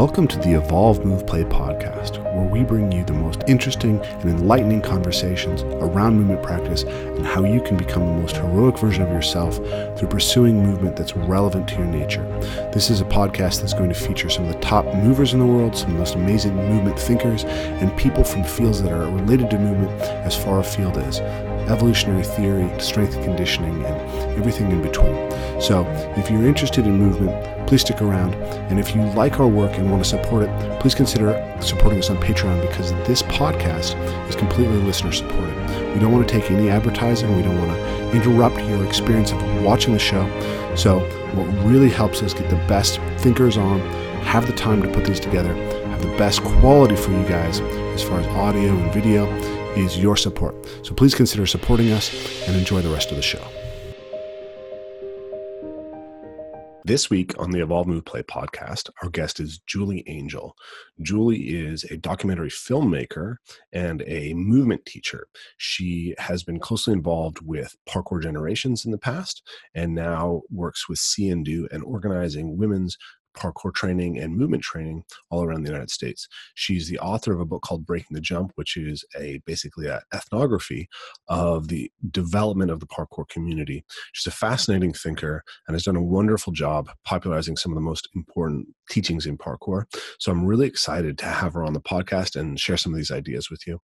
Welcome to the Evolve Move Play podcast, where we bring you the most interesting and enlightening conversations around movement practice and how you can become the most heroic version of yourself through pursuing movement that's relevant to your nature. This is a podcast that's going to feature some of the top movers in the world, some of the most amazing movement thinkers, and people from fields that are related to movement as far afield as evolutionary theory, strength and conditioning, and everything in between. So, if you're interested in movement, please stick around. And if you like our work and want to support it, please consider supporting us on Patreon because this podcast is completely listener supported. We don't want to take any advertising, we don't want to interrupt your experience of watching the show. So, what really helps us get the best thinkers on, have the time to put these together, have the best quality for you guys as far as audio and video is your support. So please consider supporting us and enjoy the rest of the show. This week on the Evolve Move Play podcast, our guest is Julie Angel. Julie is a documentary filmmaker and a movement teacher. She has been closely involved with Parkour Generations in the past and now works with Do and organizing women's parkour training and movement training all around the United States. She's the author of a book called Breaking the Jump, which is a basically an ethnography of the development of the parkour community. She's a fascinating thinker and has done a wonderful job popularizing some of the most important teachings in parkour. So I'm really excited to have her on the podcast and share some of these ideas with you.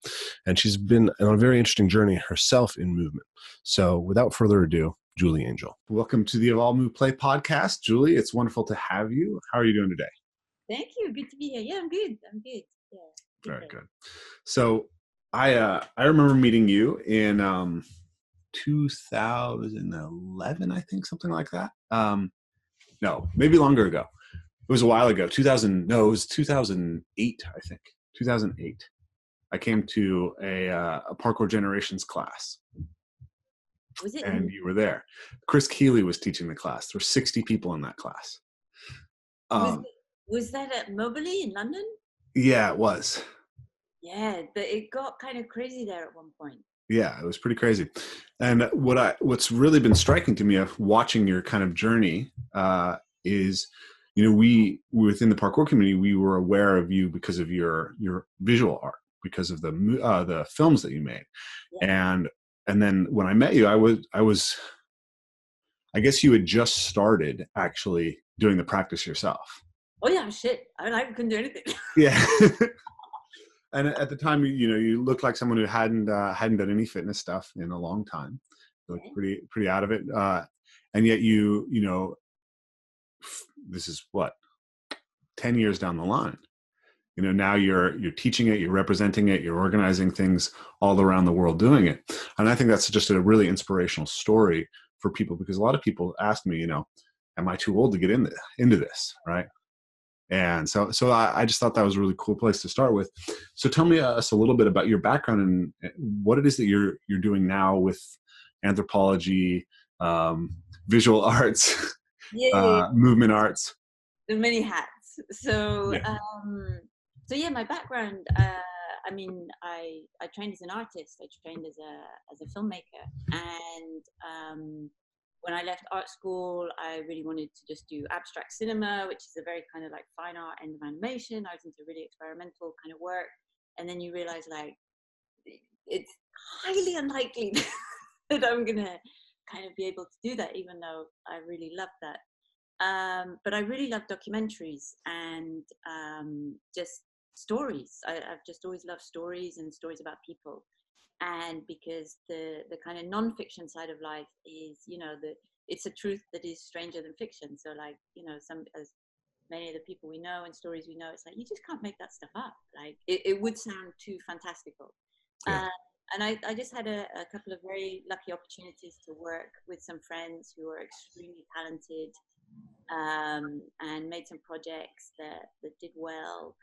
And she's been on a very interesting journey herself in movement. So without further ado, Julie Angel. Welcome to the Evolve Move Play podcast. Julie, it's wonderful to have you. How are you doing today? Thank you. Good to be here. Yeah, I'm good. I'm good. Yeah. Good Very good. So I uh I remember meeting you in um 2011, I think, something like that. Um no, maybe longer ago. It was a while ago. 2000 no, it was 2008, I think. 2008. I came to a uh, a parkour generations class was it? And you were there. Chris Keeley was teaching the class. There were 60 people in that class. Um, was, it, was that at Moberly in London? Yeah, it was. Yeah, but it got kind of crazy there at one point. Yeah, it was pretty crazy. And what I what's really been striking to me of watching your kind of journey uh, is, you know, we within the parkour community we were aware of you because of your your visual art, because of the uh, the films that you made, yeah. and and then when I met you, I was I was I guess you had just started actually doing the practice yourself. Oh yeah, shit. I, I couldn't do anything. yeah. and at the time, you know, you looked like someone who hadn't uh, hadn't done any fitness stuff in a long time. You looked pretty pretty out of it, uh, and yet you you know, this is what ten years down the line you know now you're you're teaching it you're representing it you're organizing things all around the world doing it. And i think that's just a really inspirational story for people because a lot of people ask me you know am i too old to get into into this? Right? And so so I, I just thought that was a really cool place to start with. So tell me uh, us a little bit about your background and what it is that you're you're doing now with anthropology um, visual arts uh, movement arts. The many hats. So yeah. um so yeah, my background. Uh, I mean, I I trained as an artist. I trained as a as a filmmaker, and um, when I left art school, I really wanted to just do abstract cinema, which is a very kind of like fine art end of animation. I was into really experimental kind of work, and then you realize like it's highly unlikely that I'm gonna kind of be able to do that, even though I really love that. Um, but I really love documentaries and um, just stories. I, have just always loved stories and stories about people. And because the the kind of nonfiction side of life is, you know, the it's a truth that is stranger than fiction. So like, you know, some as many of the people we know and stories we know, it's like you just can't make that stuff up. Like it, it would sound too fantastical. Yeah. Uh, and I, I just had a, a, couple of very lucky opportunities to work with some friends who are extremely talented um, and made some projects that, that did well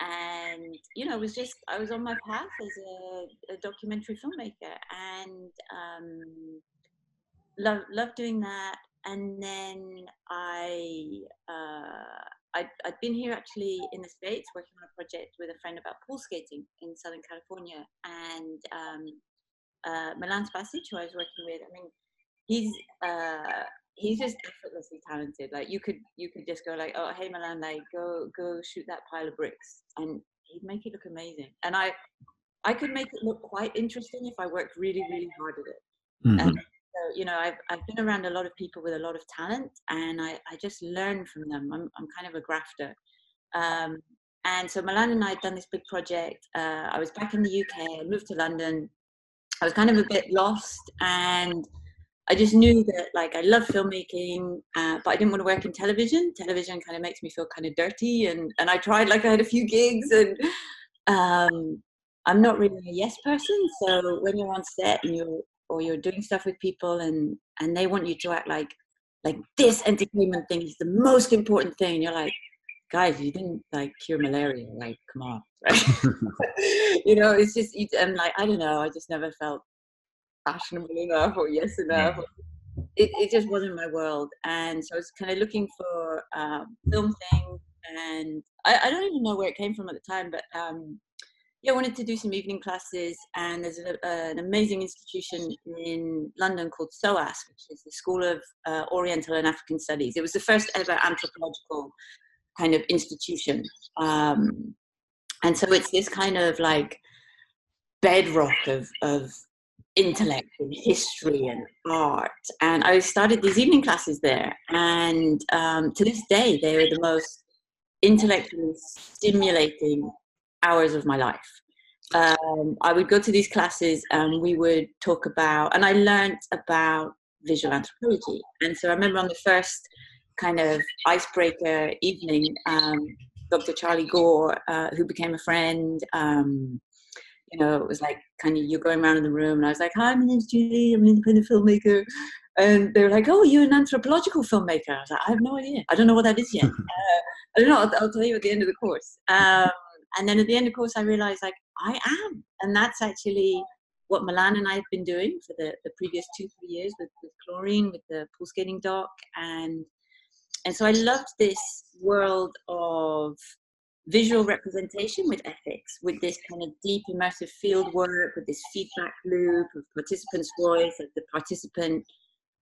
and you know it was just i was on my path as a, a documentary filmmaker and um, love love doing that. And then i uh, I'd, I'd been here actually in the states working on a project with a friend about pool skating in southern california. And um, uh, milan spasic who i was working with i mean he's uh, he's just effortlessly talented. Like you could you could just go like, oh hey Milan, like go go shoot that pile of bricks, and he'd make it look amazing. And I I could make it look quite interesting if I worked really really hard at it. Mm-hmm. And so you know I've I've been around a lot of people with a lot of talent, and I I just learn from them. I'm I'm kind of a grafter. Um, and so Milan and I had done this big project. Uh, I was back in the UK. I moved to London. I was kind of a bit lost and I just knew that like I love filmmaking, uh, but I didn't want to work in television. Television kind of makes me feel kind of dirty, and and I tried like I had a few gigs, and um, I'm not really a yes person. So when you're on set and you're or you're doing stuff with people, and and they want you to act like like this entertainment thing is the most important thing, you're like, guys, you didn't like cure malaria. Like, come on, right? you know, it's just I'm like I don't know. I just never felt fashionable enough or yes enough. Yeah. It, it just wasn't my world. And so I was kind of looking for um, film things. And I, I, don't even know where it came from at the time, but um, yeah, I wanted to do some evening classes. And there's a, an amazing institution in London called SOAS, which is the School of uh, Oriental and African Studies. It was the first ever anthropological kind of institution. Um, and so it's this kind of like bedrock of, of intellect and history and art. And I started these evening classes there. And um, to this day, they are the most intellectually stimulating hours of my life. Um, I would go to these classes and we would talk about, and I learned about visual anthropology. And so I remember on the first kind of icebreaker evening, um, Dr. Charlie Gore, uh, who became a friend, um, you know, it was like kind of you're going around in the room, and I was like, "Hi, my name's Julie. I'm an independent filmmaker." And they were like, "Oh, you're an anthropological filmmaker." I was like, "I have no idea. I don't know what that is yet. uh, I don't know. I'll, I'll, tell you at the end of the course." Um, and then at the end of the course, I realized like I am, and that's actually what Milan and I have been doing for the, the previous two three years with, with chlorine, with the pool skating dock, and and so I loved this world of visual representation with ethics, with this kind of deep immersive field work, with this feedback loop of participants' voice, of the participant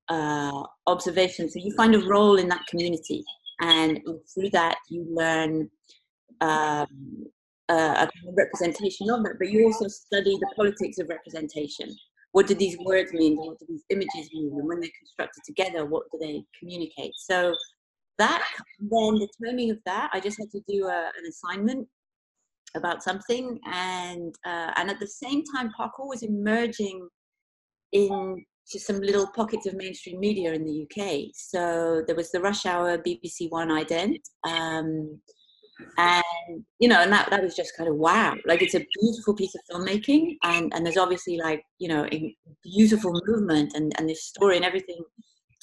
uh, observation. So you find a role in that community, and through that you learn um, a representation of it. But you also study the politics of representation. What do these words mean? What do these images mean? And when they're constructed together, what do they communicate? So that then the timing of that i just had to do a, an assignment about something and uh, and at the same time parkour was emerging into some little pockets of mainstream media in the uk so there was the rush hour bbc one ident um, and you know and that, that was just kind of wow. Like it's a beautiful piece of filmmaking and and there's obviously like you know a beautiful movement and and this story and everything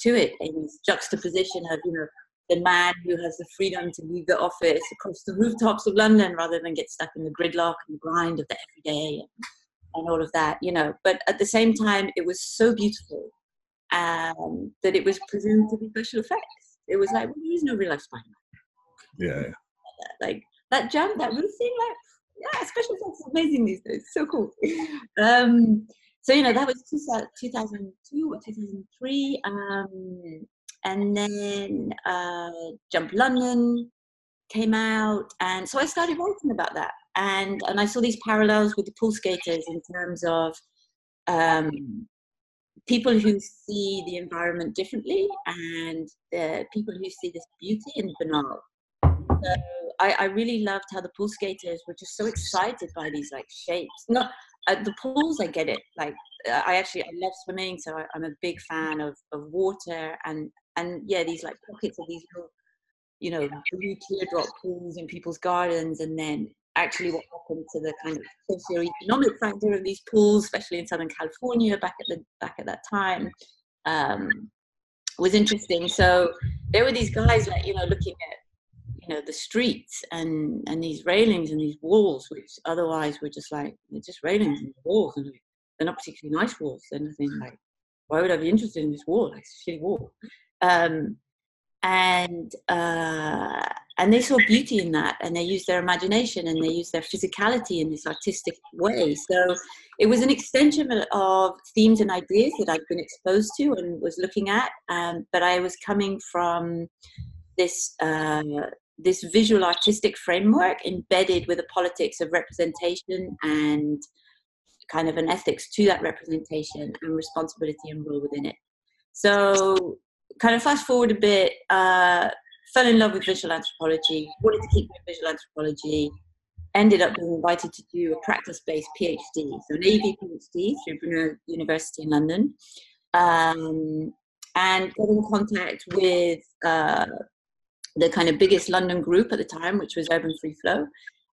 to it and this juxtaposition of you know the man who has the freedom to leave the office across the rooftops of London rather than get stuck in the gridlock and the grind of the everyday and, and all of that, you know. But at the same time, it was so beautiful um, that it was presumed to be special effects. It was like, well, there is no real life Spider-Man. Yeah. Like that jump, that roof thing, like, yeah, special effects is amazing these days. So cool. Um, so you know that was 2002 or 2003 um, and then uh, Jump London came out, and so I started writing about that, and and I saw these parallels with the pool skaters in terms of um, people who see the environment differently, and the people who see this beauty in banal. So I, I really loved how the pool skaters were just so excited by these like shapes. Not at uh, the pools, I get it. Like I actually I love swimming, so I, am a big fan of, of water and and yeah, these like pockets of these little, you know, blue teardrop pools in people's gardens, and then actually what happened to the kind of socio-economic factor of these pools, especially in Southern California back at the back at that time, um, was interesting. So there were these guys like you know looking at you know the streets and and these railings and these walls, which otherwise were just like they're just railings and walls, and they're not particularly nice walls. They're nothing like why would I be interested in this wall? Like it's a shitty wall. Um, and uh, and they saw beauty in that and they used their imagination and they used their physicality in this artistic way. So it was an extension of themes and ideas that i'd been exposed to and was looking at um, but i was coming from this uh, this visual artistic framework embedded with a politics of representation and kind of an ethics to that representation and responsibility and role within it. So kind of fast forward a bit uh, fell in love with visual anthropology, wanted to keep doing visual anthropology, ended up being invited to do a practice-based PhD, so an AV PhD through Brunel University in London, um, and got in contact with uh, the kind of biggest London group at the time, which was Urban Free Flow.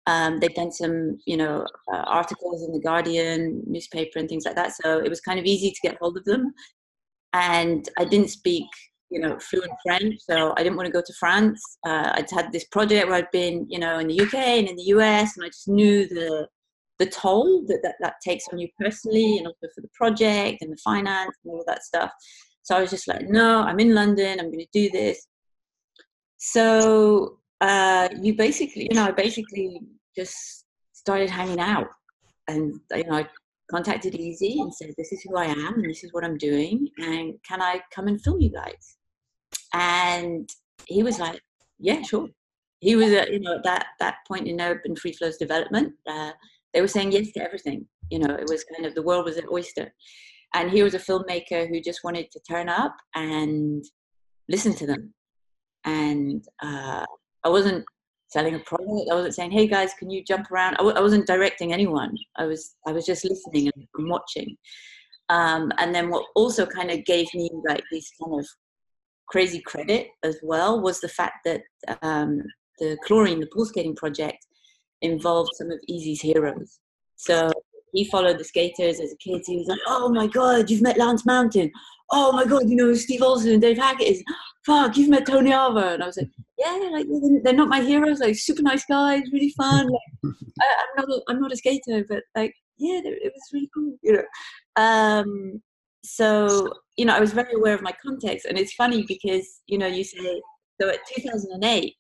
Um, they'd done some, you know, uh, articles in the Guardian newspaper and things like that, so it was kind of easy to get hold of them. And I didn't speak you know, fluent French, so I didn't want to go to France. Uh, I'd had this project where I'd been, you know, in the UK and in the US, and I just knew the the toll that, that that takes on you personally, and also for the project and the finance and all of that stuff. So I was just like, no, I'm in London. I'm going to do this. So uh, you basically, you know, I basically just started hanging out, and you know, I contacted Easy and said, "This is who I am, and this is what I'm doing, and can I come and film you guys?" And he was like, yeah, sure. He was, at, you know, at that, that point in Urban Free Flow's development, uh, they were saying yes to everything. You know, it was kind of the world was an oyster. And he was a filmmaker who just wanted to turn up and listen to them. And uh, I wasn't selling a product. I wasn't saying, "Hey guys, can you jump around?" I w- I wasn't directing anyone. I was I was just listening and, and watching. Um, and then what also kind of gave me like these kind of crazy credit as well was the fact that um, the chlorine, the pool skating project, involved some of Easy's heroes. So he followed the skaters as a kid. He was like, "Oh my God, you've met Lance Mountain. Oh my God, you know Steve Olson and Dave Hackett is. Fuck, you've met Tony Alva." And I was like, "Yeah, like they're not my heroes. Like super nice guys, really fun. Like, I, am not, a, I'm not a skater, but like, yeah, it was really cool, you know." Um, so you know i was very aware of my context and it's funny because you know you say so at 2008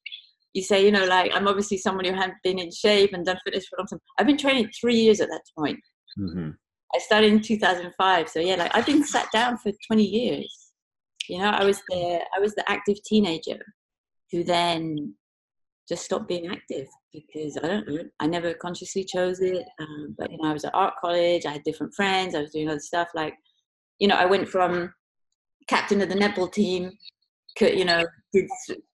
you say you know like i'm obviously someone who hadn't been in shape and done fitness for a long time i've been training three years at that point mm-hmm. i started in 2005 so yeah like i've been sat down for 20 years you know i was the i was the active teenager who then just stopped being active because I don't know, I never consciously chose it. Um, but you know, I was at art college, I had different friends, I was doing other stuff. Like you know, I went from captain of the netball team, you know, did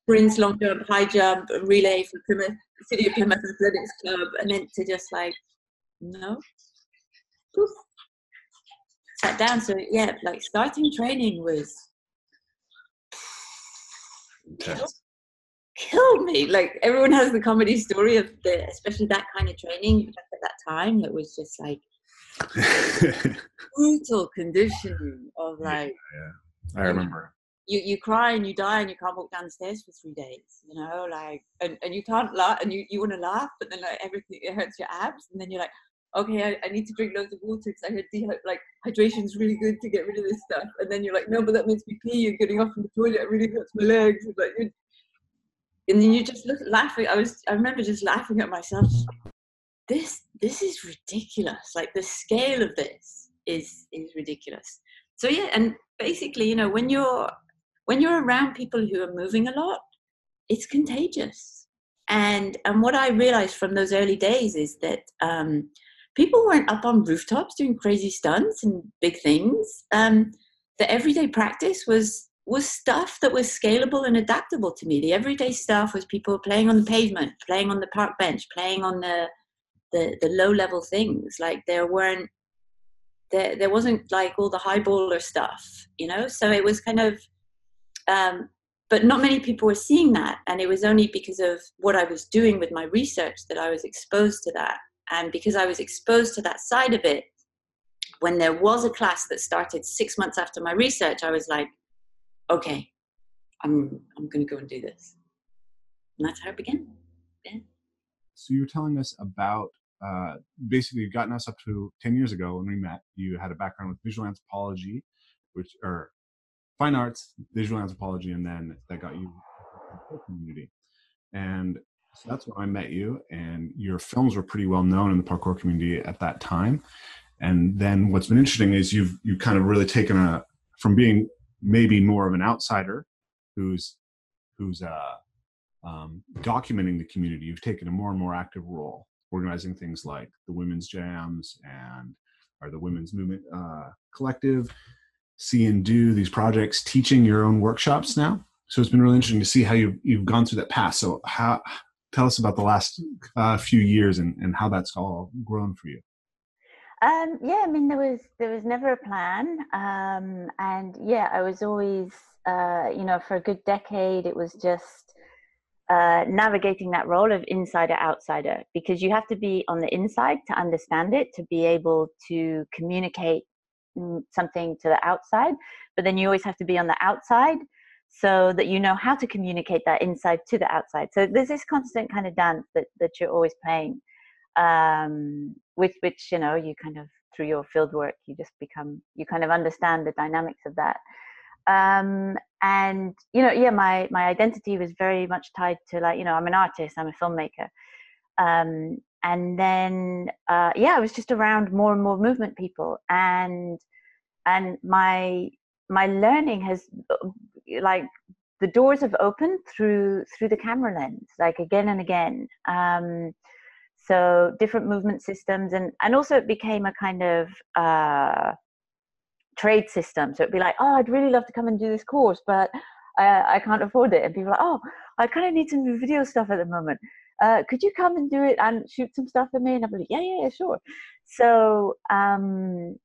sprints, long jump, high jump, relay for Plymouth, City of Plymouth Athletics Club, and then to just like, no, Poof. sat down. So yeah, like starting training was killed me. Like everyone has the comedy story of the, especially that kind of training at that time It was just like brutal conditioning of like yeah, yeah. i remember you you cry and you die and you can't walk down the stairs for three days you know like and, and you can't laugh and you, you want to laugh but then like everything it hurts your abs and then you're like okay I, I need to drink loads of water because I heard de- like hydration is really good to get rid of this stuff and then you're like no but that makes me pee and getting off from the toilet it really hurts my legs and like and then you just look laughing I was I remember just laughing at myself this this is ridiculous. Like the scale of this is is ridiculous. So yeah and basically you know when you're when you're around people who are moving a lot it's contagious. And and what i realized from those early days is that um, people weren't up on rooftops doing crazy stunts and big things. Um, the everyday practice was was stuff that was scalable and adaptable to me. The everyday stuff was people playing on the pavement playing on the park bench playing on the the the low level things. Like there weren't there there wasn't like all the high baller stuff you know? So it was kind of um, but not many people were seeing that. And it was only because of what i was doing with my research that i was exposed to that. And because i was exposed to that side of it when there was a class that started six months after my research i was like okay i'm i'm going to go and do this. And that's how it began. Yeah. so you're telling us about uh, basically gotten us up to 10 years ago when we met. You had a background with visual anthropology, which, or fine arts, visual anthropology, and then that got you community. And so that's when I met you, and your films were pretty well known in the parkour community at that time. And then what's been interesting is you've you kind of really taken a from being maybe more of an outsider who's who's uh, um, documenting the community. You've taken a more and more active role, organizing things like the women's jams and or the women's movement uh, collective, see and do these projects, teaching your own workshops now. So it's been really interesting to see how you've you've gone through that path. So how tell us about the last uh, few years and, and how that's all grown for you. Um, yeah, I mean, there was there was never a plan, um, and yeah, I was always, uh, you know, for a good decade, it was just uh, navigating that role of insider outsider because you have to be on the inside to understand it, to be able to communicate mm, something to the outside, but then you always have to be on the outside so that you know how to communicate that inside to the outside. So there's this constant kind of dance that that you're always playing um, with which you know you kind of through your field work you just become you kind of understand the dynamics of that um, and you know yeah my my identity was very much tied to like you know i'm an artist i'm a filmmaker. Um, and then uh, yeah i was just around more and more movement people. And and my my learning has like the doors have opened through through the camera lens like again and again. Um, so different movement systems and and also it became a kind of uh, trade system. So it'd be like oh i'd really love to come and do this course but I, I can't afford it. And people are like oh i kind of need some video stuff at the moment. Uh, could you come and do it and shoot some stuff for me? And i'm like yeah yeah yeah sure. So um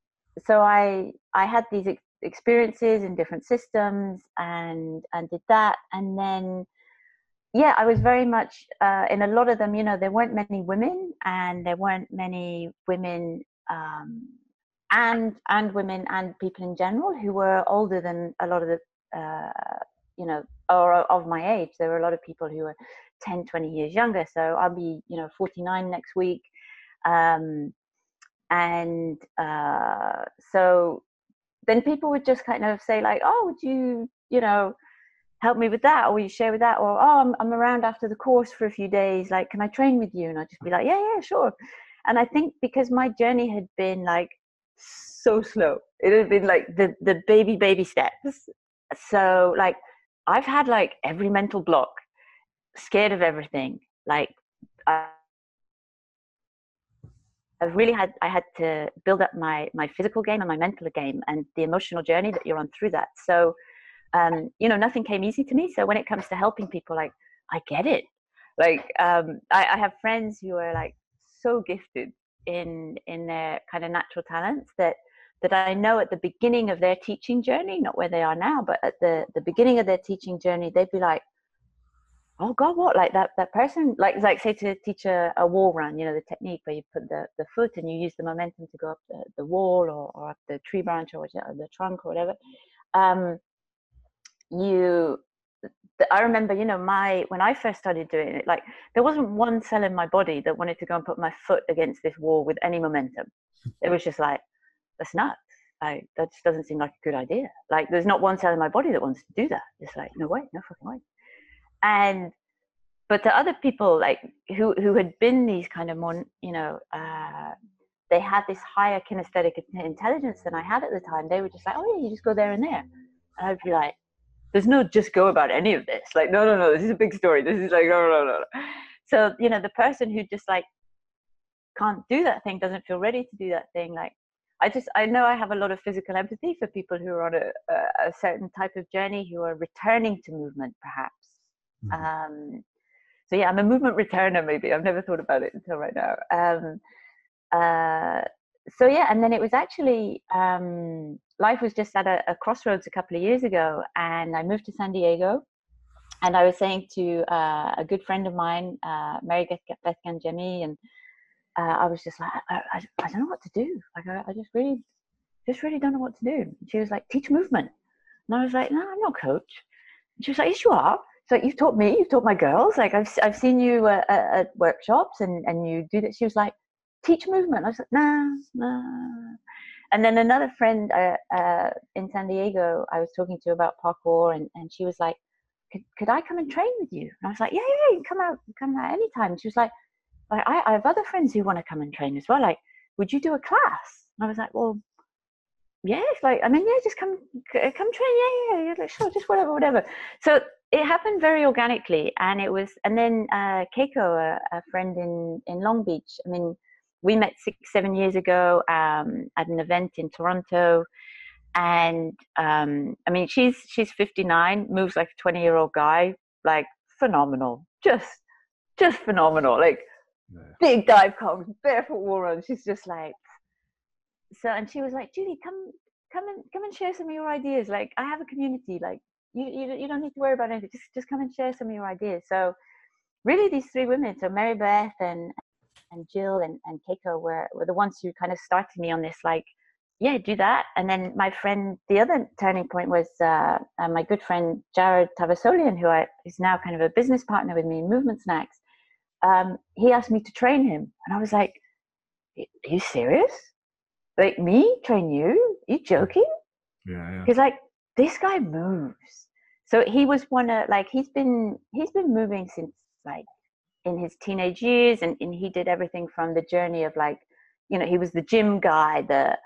so i i had these ex- experiences in different systems and and did that. And then yeah, I was very much uh, in a lot of them. You know, there weren't many women, and there weren't many women, um, and and women and people in general who were older than a lot of the, uh, you know, or of my age. There were a lot of people who were 10, 20 years younger. So I'll be, you know, 49 next week, um, and uh, so then people would just kind of say like, "Oh, would you, you know?" help me with that or you share with that or oh I'm, I'm around after the course for a few days like can i train with you and i'd just be like yeah yeah sure and i think because my journey had been like so slow it had been like the the baby baby steps so like i've had like every mental block scared of everything like I, I've really had I had to build up my my physical game and my mental game and the emotional journey that you're on through that. So um, you know, nothing came easy to me. So when it comes to helping people, like I get it. Like um, I, I have friends who are like so gifted in in their kind of natural talents that that I know at the beginning of their teaching journey, not where they are now, but at the the beginning of their teaching journey, they'd be like, "Oh God, what? Like that that person, like like say to teach a, a wall run, you know, the technique where you put the the foot and you use the momentum to go up the, the wall or, or up the tree branch or, or the trunk or whatever." Um, you I remember, you know, my when I first started doing it, like there wasn't one cell in my body that wanted to go and put my foot against this wall with any momentum. It was just like, that's nuts. Like that just doesn't seem like a good idea. Like there's not one cell in my body that wants to do that. It's like, no way, no fucking way. And but the other people like who who had been these kind of more, you know, uh, they had this higher kinesthetic intelligence than I had at the time. They were just like, oh yeah, you just go there and there. And I'd be like, there's no just go about any of this. Like, no, no, no, this is a big story. This is like, no, no, no, no. So, you know, the person who just like can't do that thing, doesn't feel ready to do that thing. Like, I just, I know I have a lot of physical empathy for people who are on a, a, certain type of journey who are returning to movement, perhaps. Mm-hmm. Um, so yeah, I'm a movement returner. Maybe I've never thought about it until right now. Um, uh, so yeah, and then it was actually um, life was just at a, a, crossroads a couple of years ago, and I moved to San Diego. And I was saying to uh, a good friend of mine, uh, Mary Beth Ganjemi, and uh, I was just like, I, I, I, don't know what to do. Like, I, I, just really, just really don't know what to do. She was like, teach movement. And I was like, no, I'm not a coach. And she was like, yes, you are. So you've taught me, you've taught my girls. Like I've, I've seen you uh, at workshops and, and you do that. She was like, teach movement. I was like, nah, nah. and then another friend uh, uh, in San Diego, I was talking to about parkour, and, and she was like, could, could I come and train with you? And I was like, yeah, yeah, you come out, come out anytime. And she was like, like I, I have other friends who want to come and train as well. Like, would you do a class? And I was like, well, yeah, like, I mean, yeah, just come, come train. Yeah, yeah, yeah, like, sure, just whatever, whatever. So it happened very organically. And it was, and then uh, Keiko, a, a friend in, in Long Beach, I mean, we met six, seven years ago um, at an event in Toronto. And um, I mean, she's she's 59, moves like a 20 year old guy, like phenomenal, just just phenomenal. Like yeah. big dive comes, barefoot wall run. She's just like so. And she was like, Julie, come come and come and share some of your ideas. Like I have a community. Like you you, you don't need to worry about anything. Just just come and share some of your ideas. So really, these three women, so Mary Beth and and Jill and, and Keiko were, were the ones who kind of started me on this like, yeah, do that. And then my friend, the other turning point was uh, uh, my good friend Jared Tavasolian, who I, is now kind of a business partner with me in Movement Snacks. Um, he asked me to train him, and I was like, "Are you serious? Like me train you? Are you joking?" Yeah, yeah. He's like, "This guy moves." So he was one of like he's been he's been moving since like in his teenage years and, and he did everything from the journey of like you know he was the gym guy the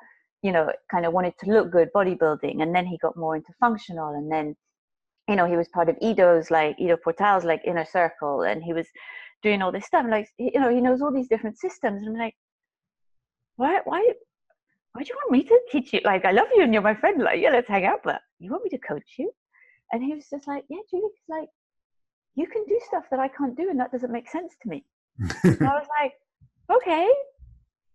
you know kind of wanted to look good bodybuilding and then he got more into functional and then you know he was part of Ido's like Ido Portal's like inner circle and he was doing all this stuff like you know he knows all these different systems and I'm like why why why do you want me to teach you? Like I love you and you're my friend like yeah let's hang out but you want me to coach you? And he was just like yeah Julie like you can do stuff that I can't do, and that doesn't make sense to me. I was like, okay,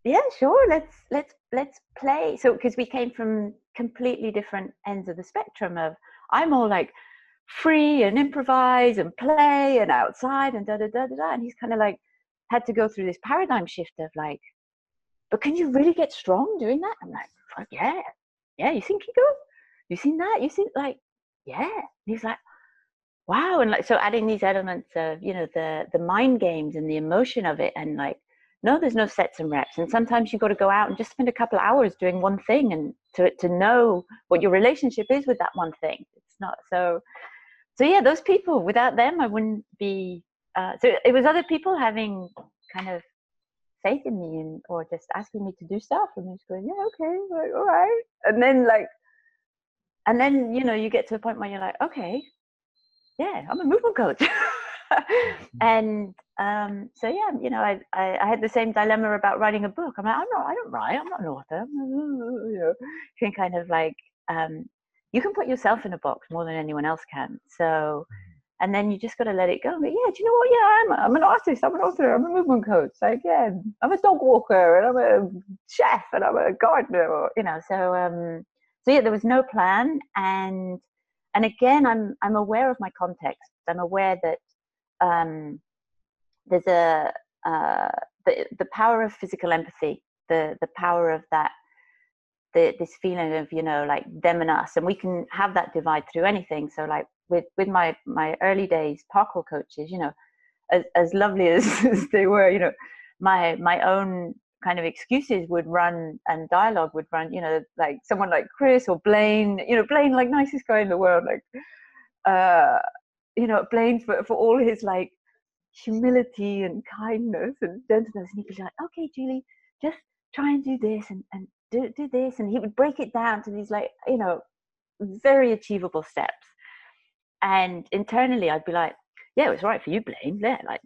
yeah, sure, let's let's let's play. So because we came from completely different ends of the spectrum of I'm all like free and improvise and play and outside and da da da da da, and he's kind of like had to go through this paradigm shift of like, but can you really get strong doing that? I'm like, fuck yeah, yeah. You seen Keiko? You seen that? You seen like, yeah. And he's like, wow and like so adding these elements of you know the the mind games and the emotion of it and like no there's no sets and reps and sometimes you've got to go out and just spend a couple hours doing one thing and to to know what your relationship is with that one thing. It's not so so yeah those people without them i wouldn't be uh, so it was other people having kind of faith in me and or just asking me to do stuff and just going yeah okay like, all right and then like and then you know you get to a point where you're like okay yeah, I'm a movement coach. Mm-hmm. and um, so yeah, you know, I, I, I had the same dilemma about writing a book. I'm like, I'm not, I don't write. I'm not an author. You know, you can kind of like, um, you can put yourself in a box more than anyone else can. So, mm-hmm. and then you just got to let it go. But yeah, do you know what? Yeah, I'm, I'm an artist. I'm an author. I'm a movement coach. Like, yeah, I'm a dog walker and I'm a chef and I'm a gardener. Or, you know, so um, so yeah, there was no plan and and again i'm i'm aware of my context. I'm aware that um, there's a uh, the, the power of physical empathy the the power of that the, this feeling of you know like them and us. And we can have that divide through anything. So like with with my my early days parkour coaches you know as, as lovely as, as they were you know my my own kind of excuses would run and dialogue would run you know like someone like chris or blane you know blane like nicest guy in the world like uh you know blane for, for all his like humility and kindness and gentleness and he'd be like okay julie just try and do this and, and do, do this and he would break it down to these like you know very achievable steps. And internally i'd be like yeah it was right for you blane yeah like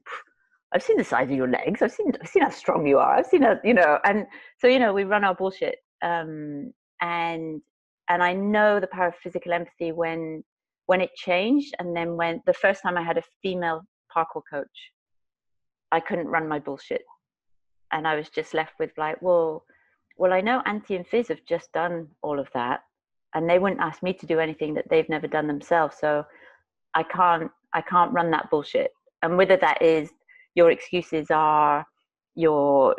I've seen the size of your legs. I've seen I've seen how strong you are. I've seen how you know, and so you know we run our bullshit. Um, and and I know the power of physical empathy when when it changed, and then when the first time I had a female parkour coach, I couldn't run my bullshit, and I was just left with like, well, well, I know Antti and Fizz have just done all of that, and they wouldn't ask me to do anything that they've never done themselves. So I can't I can't run that bullshit. And whether that is your excuses are your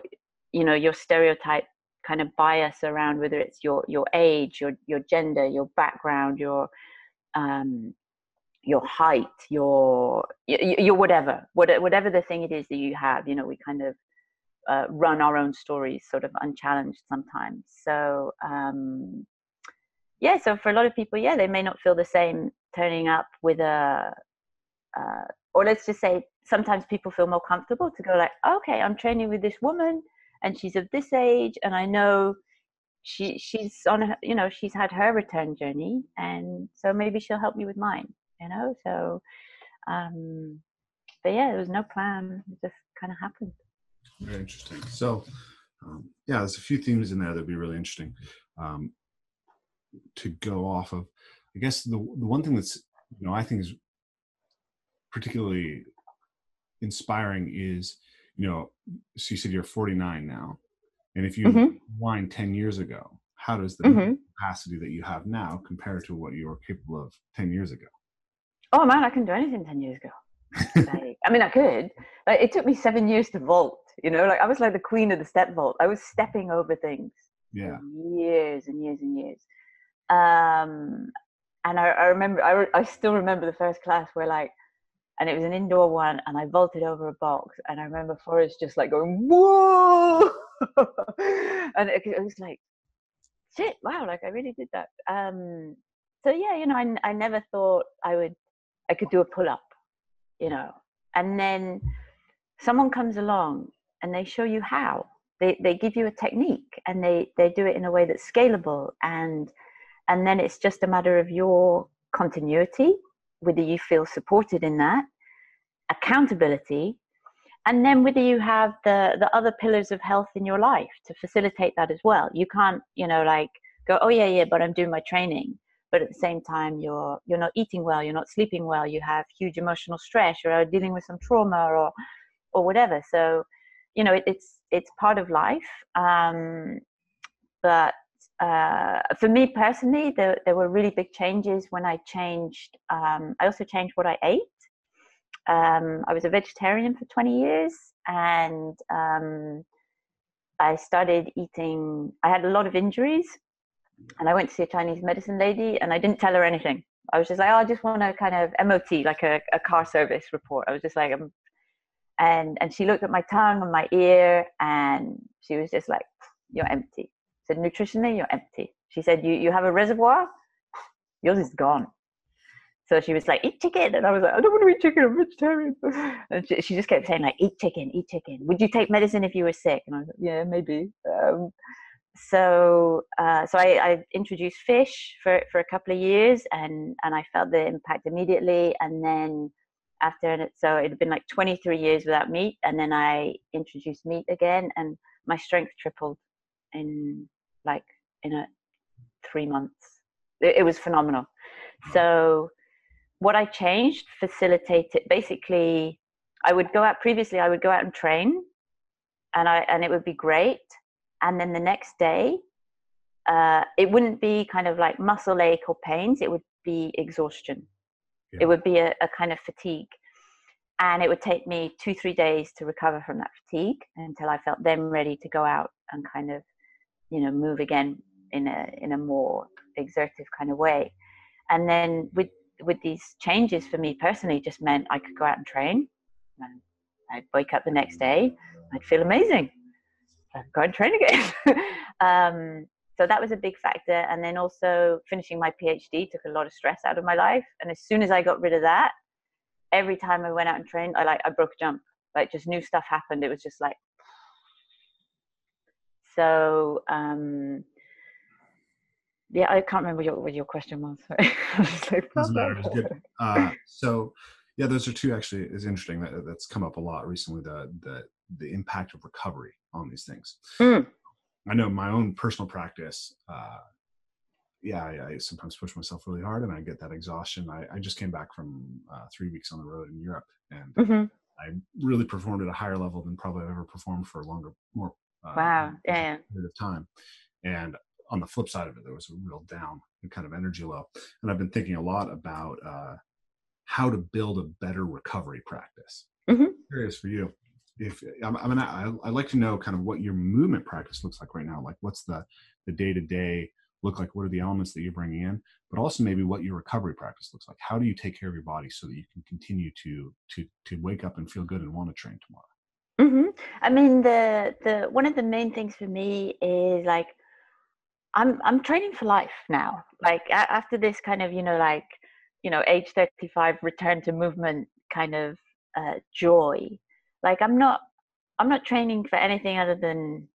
you know your stereotype kind of bias around whether it's your your age your your gender your background your um your height your your whatever whatever the thing it is that you have you know we kind of uh, run our own stories sort of unchallenged sometimes. So um, yeah, so for a lot of people, yeah, they may not feel the same turning up with a, uh, or let's just say sometimes people feel more comfortable to go like, okay, I'm training with this woman and she's of this age and I know she she's on her, you know she's had her return journey and so maybe she'll help me with mine you know? So um but yeah there was no plan. It just kind of happened. Very interesting. So um, yeah there's a few themes in there that'd be really interesting um, to go off of. I guess the, the one thing that's you know i think is particularly inspiring is you know so you said you're 49 now and if you mm-hmm. wind 10 years ago how does the mm-hmm. capacity that you have now compare to what you were capable of 10 years ago? Oh man i can do anything 10 years ago. Like, i mean i could like it took me seven years to vault you know? Like i was like the queen of the step vault. I was stepping over things yeah. years and years and years. Um and i, I remember I, I still remember the first class where like and it was an indoor one and i vaulted over a box and i remember forrest just like going whoa! And it, it, was like shit wow like i really did that. Um so yeah you know I, I never thought i would i could do a pull-up you know? And then someone comes along and they show you how. They they give you a technique and they they do it in a way that's scalable and and then it's just a matter of your continuity whether you feel supported in that accountability and then whether you have the the other pillars of health in your life to facilitate that as well. You can't you know like go oh yeah yeah but i'm doing my training. But at the same time you're you're not eating well you're not sleeping well you have huge emotional stress you're dealing with some trauma or or whatever. So you know it, it's it's part of life um, but uh, for me personally there, there were really big changes when i changed um, i also changed what i ate um, I was a vegetarian for 20 years and um, I started eating. I had a lot of injuries and I went to see a Chinese medicine lady and I didn't tell her anything. I was just like, oh, I just want a kind of MOT, like a, a car service report. I was just like, um, and and she looked at my tongue and my ear and she was just like, you're empty. Said, nutritionally, you're empty. She said, you, you have a reservoir, yours is gone. So she was like, eat chicken. And I was like, I don't want to eat chicken. I'm vegetarian. And she, she, just kept saying, like, eat chicken, eat chicken. Would you take medicine if you were sick? And I was like, yeah, maybe. Um, so uh, so I, I, introduced fish for, for a couple of years and, and I felt the impact immediately. And then after so it had been like 23 years without meat. And then I introduced meat again and my strength tripled in like in a three months. It, it was phenomenal. So what I changed facilitated basically I would go out previously I would go out and train and I and it would be great and then the next day uh, it wouldn't be kind of like muscle ache or pains it would be exhaustion yeah. it would be a, a, kind of fatigue and it would take me two three days to recover from that fatigue until I felt then ready to go out and kind of you know move again in a in a more exertive kind of way and then with with these changes for me personally just meant I could go out and train. And I'd wake up the next day, I'd feel amazing. I'd go and train again. um, so that was a big factor. And then also finishing my PhD took a lot of stress out of my life. And as soon as I got rid of that, every time I went out and trained, I like I broke a jump. Like just new stuff happened. It was just like so um yeah, I can't remember your, what your question was. like, Doesn't matter. It's good. Uh, so, yeah, those are two actually is interesting. That, that's come up a lot recently. The the the impact of recovery on these things. Mm. I know my own personal practice. Uh, yeah, I, I, sometimes push myself really hard, and I get that exhaustion. I, I just came back from uh, three weeks on the road in Europe, and mm-hmm. I really performed at a higher level than probably I've ever performed for a longer, more wow, yeah, period of time. And on the flip side of it, there was a real down and kind of energy low. And I've been thinking a lot about uh, how to build a better recovery practice. Mm-hmm. Curious for you. If I'm, I mean, I, I'd like to know kind of what your movement practice looks like right now. Like, what's the the day to day look like? What are the elements that you're bringing in? But also maybe what your recovery practice looks like. How do you take care of your body so that you can continue to to to wake up and feel good and want to train tomorrow? Mm-hmm. I mean, the the one of the main things for me is like I'm I'm training for life now. Like a- after this kind of you know like you know age 35 return to movement kind of uh, joy. Like I'm not I'm not training for anything other than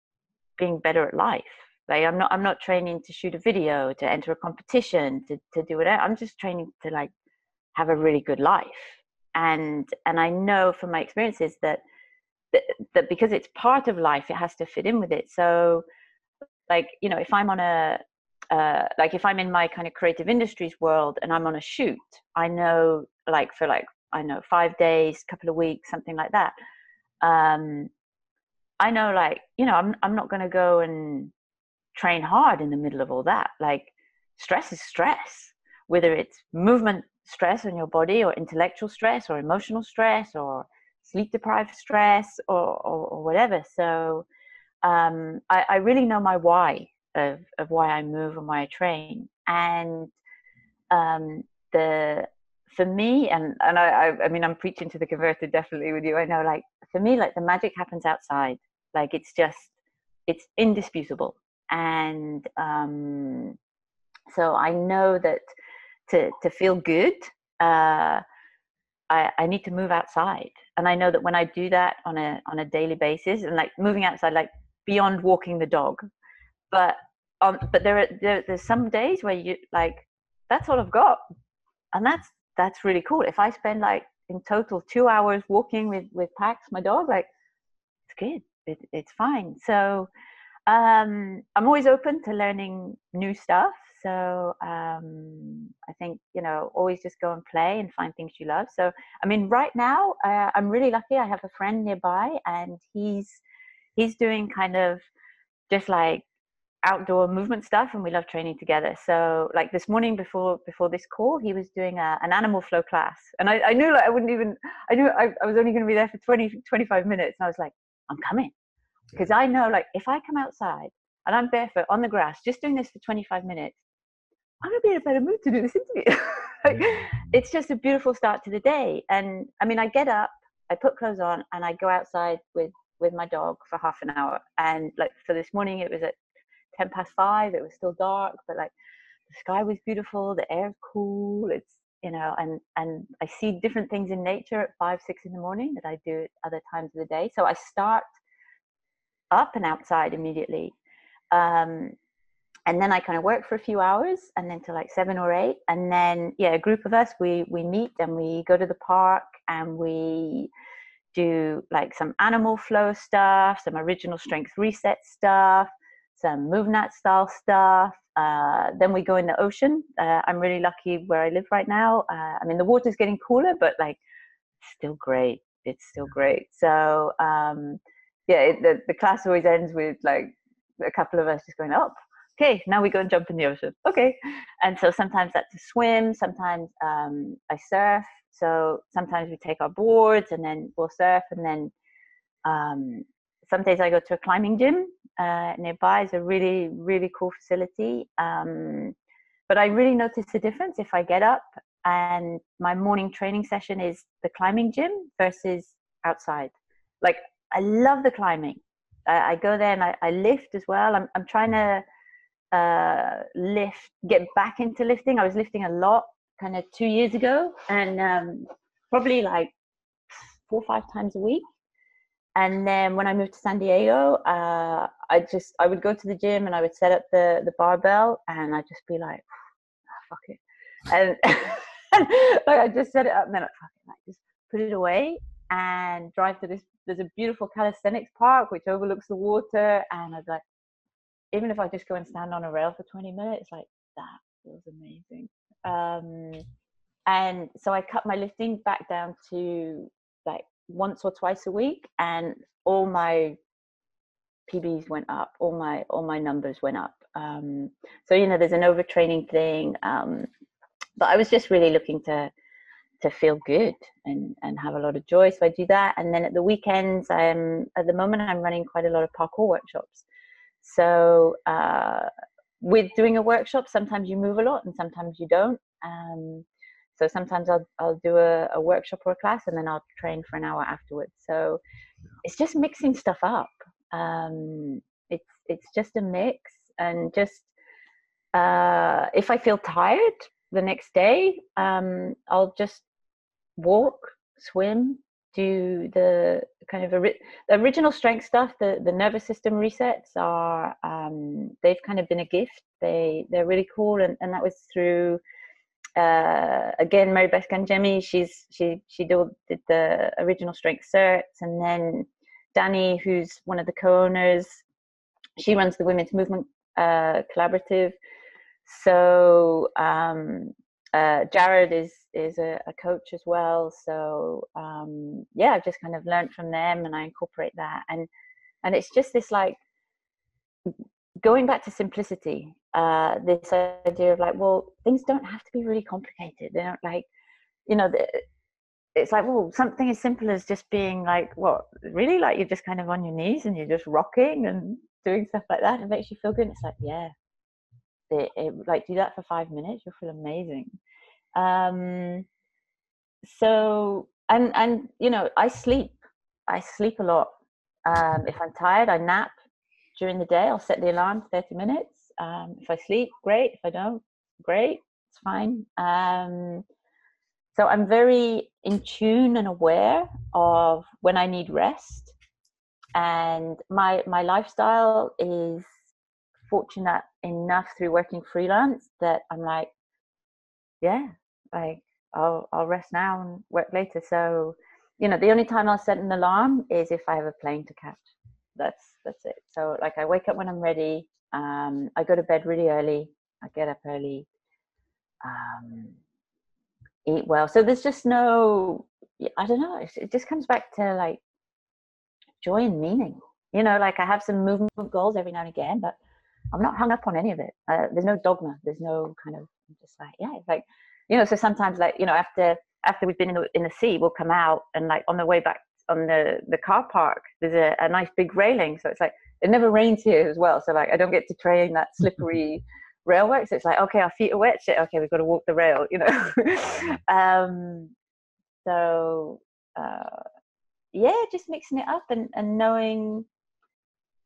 being better at life. Like I'm not I'm not training to shoot a video, to enter a competition, to to do whatever. I'm just training to like have a really good life. And and I know from my experiences that that, because it's part of life, it has to fit in with it. So like you know if i'm on a uh, like if i'm in my kind of creative industries world and i'm on a shoot i know like for like i know five days couple of weeks something like that um i know like you know i'm, I'm not going to go and train hard in the middle of all that like stress is stress whether it's movement stress on your body or intellectual stress or emotional stress or sleep deprived stress or, or, or whatever so um, I, I, really know my why of, of why I move and why I train. And um, the for me, and and I, I mean I'm preaching to the converted definitely with you. I know like for me, like the magic happens outside. Like it's just it's indisputable. And um, so I know that to to feel good, uh, I, I need to move outside. And I know that when I do that on a on a daily basis, and like moving outside, like beyond walking the dog. But um, but there are there, there's some days where you like that's all I've got, and that's that's really cool. If I spend like in total two hours walking with with Pax, my dog, like it's good. It, it's fine. So um, I'm always open to learning new stuff. So um, I think you know always just go and play and find things you love. So I mean, right now uh, I'm really lucky. I have a friend nearby, and he's he's doing kind of just like outdoor movement stuff and we love training together. So like this morning before before this call he was doing a, an animal flow class. And I, I knew like i wouldn't even i knew i, I was only going to be there for 20 25 minutes. And i was like i'm coming. Because i know like if i come outside and i'm barefoot on the grass just doing this for 25 minutes i'm going to be in a better mood to do this interview like, it's just a beautiful start to the day and i mean i get up i put clothes on and i go outside with with my dog for half an hour. And like for this morning, it was at 10 past five. It was still dark, but like the sky was beautiful, the air's cool. It's, you know, and, and I see different things in nature at five, six in the morning that I do at other times of the day. So I start up and outside immediately. Um, and then I kind of work for a few hours and then to like seven or eight. And then, yeah, a group of us, we, we meet and we go to the park and we, do like some animal flow stuff, some original strength reset stuff, some MovNat style stuff. Uh, then we go in the ocean. Uh, I'm really lucky where I live right now. Uh, I mean, the water's getting cooler, but like, still great. It's still great. So, um, yeah, it, the, the class always ends with like a couple of us just going up. Okay, now we go and jump in the ocean. Okay, and so sometimes that's a swim. Sometimes um, I surf. So sometimes we take our boards and then we'll surf, and then um, some days I go to a climbing gym uh, nearby. It's a really really cool facility. Um, but I really notice the difference if I get up and my morning training session is the climbing gym versus outside. Like I love the climbing. I, go there and I, I, lift as well. I'm I'm trying to uh, lift, get back into lifting. I was lifting a lot kind of two years ago, and um, probably like four or five times a week. And then when I moved to San Diego, uh, I just I would go to the gym and I would set up the the barbell, and I'd just be like, oh, "Fuck it," and like I just set it up, and then I fuck it, like just put it away and drive to this. There's a beautiful calisthenics park which overlooks the water, and I'd like, even if I just go and stand on a rail for 20 minutes, like that feels amazing. Um, and so I cut my lifting back down to like once or twice a week, and all my PBs went up, all my all my numbers went up. Um, so you know, there's an overtraining thing, um, but I was just really looking to to feel good and and have a lot of joy. So I do that, and then at the weekends, I'm at the moment I'm running quite a lot of parkour workshops. So uh, with doing a workshop, sometimes you move a lot and sometimes you don't. Um, so sometimes I'll, I'll do a, a, workshop or a class and then I'll train for an hour afterwards. So it's just mixing stuff up. Um, it's it's just a mix, and just uh, if I feel tired the next day, um, I'll just walk, swim, do the kind of ori- original strength stuff. The the nervous system resets are um, they've kind of been a gift. They they're really cool, and, and that was through uh, again Mary Beth Ganjemi. She's she she did, the original strength certs, and then Danny, who's one of the co-owners, she runs the Women's Movement uh, Collaborative. So um, uh, Jared is is a, a, coach as well. So um, yeah, I've just kind of learned from them, and I incorporate that, and and it's just this like going back to simplicity. Uh, this idea of like, well, things don't have to be really complicated. They don't like, you know, it's like, well, something as simple as just being like, what, really? Like you're just kind of on your knees and you're just rocking and doing stuff like that. It makes you feel good. It's like, yeah, it, it, like do that for five minutes, you'll feel amazing. Um, so, and, and, you know, I sleep, I sleep a lot. Um, if I'm tired, I nap during the day. I'll set the alarm 30 minutes. Um, if I sleep, great. If I don't, great. It's fine. Um, so I'm very in tune and aware of when I need rest. And my my lifestyle is fortunate enough through working freelance that I'm like, yeah, like I'll I'll rest now and work later. So, you know, the only time I'll set an alarm is if I have a plane to catch. That's that's it. So like I wake up when I'm ready. Um, I go to bed really early. I get up early. Um, eat well. So there's just no. I don't know. It just comes back to like joy and meaning. You know, like I have some movement goals every now and again, but I'm not hung up on any of it. Uh, there's no dogma. There's no kind of I'm just like yeah, like you know. So sometimes like you know after after we've been in the, in the sea, we'll come out and like on the way back on the the car park, there's a, a nice big railing. So it's like it never rains here as well. So like I don't get to train that slippery rail work. So it's like okay, our feet are wet. Shit, okay, we've got to walk the rail. You know. um, so uh, yeah, just mixing it up and and knowing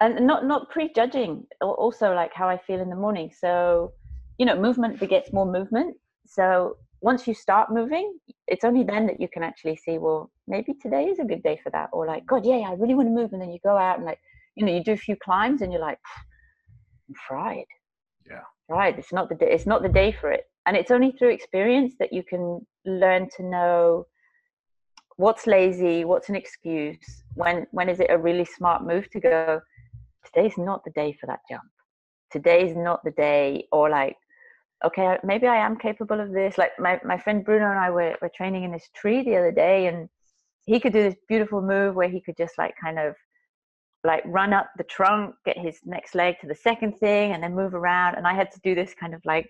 and not not prejudging also like how i feel in the morning so you know movement begets more movement so once you start moving it's only then that you can actually see well maybe today is a good day for that. Or like god yeah i really want to move and then you go out and like you know you do a few climbs and you're like i'm fried. Yeah. Right it's not the day it's not the day for it. And it's only through experience that you can learn to know what's lazy what's an excuse when when is it a really smart move to go today's not the day for that jump. Today's not the day or like okay maybe i am capable of this. Like my, my friend bruno and i were, were training in this tree the other day and he could do this beautiful move where he could just like kind of like run up the trunk get his next leg to the second thing and then move around. And i had to do this kind of like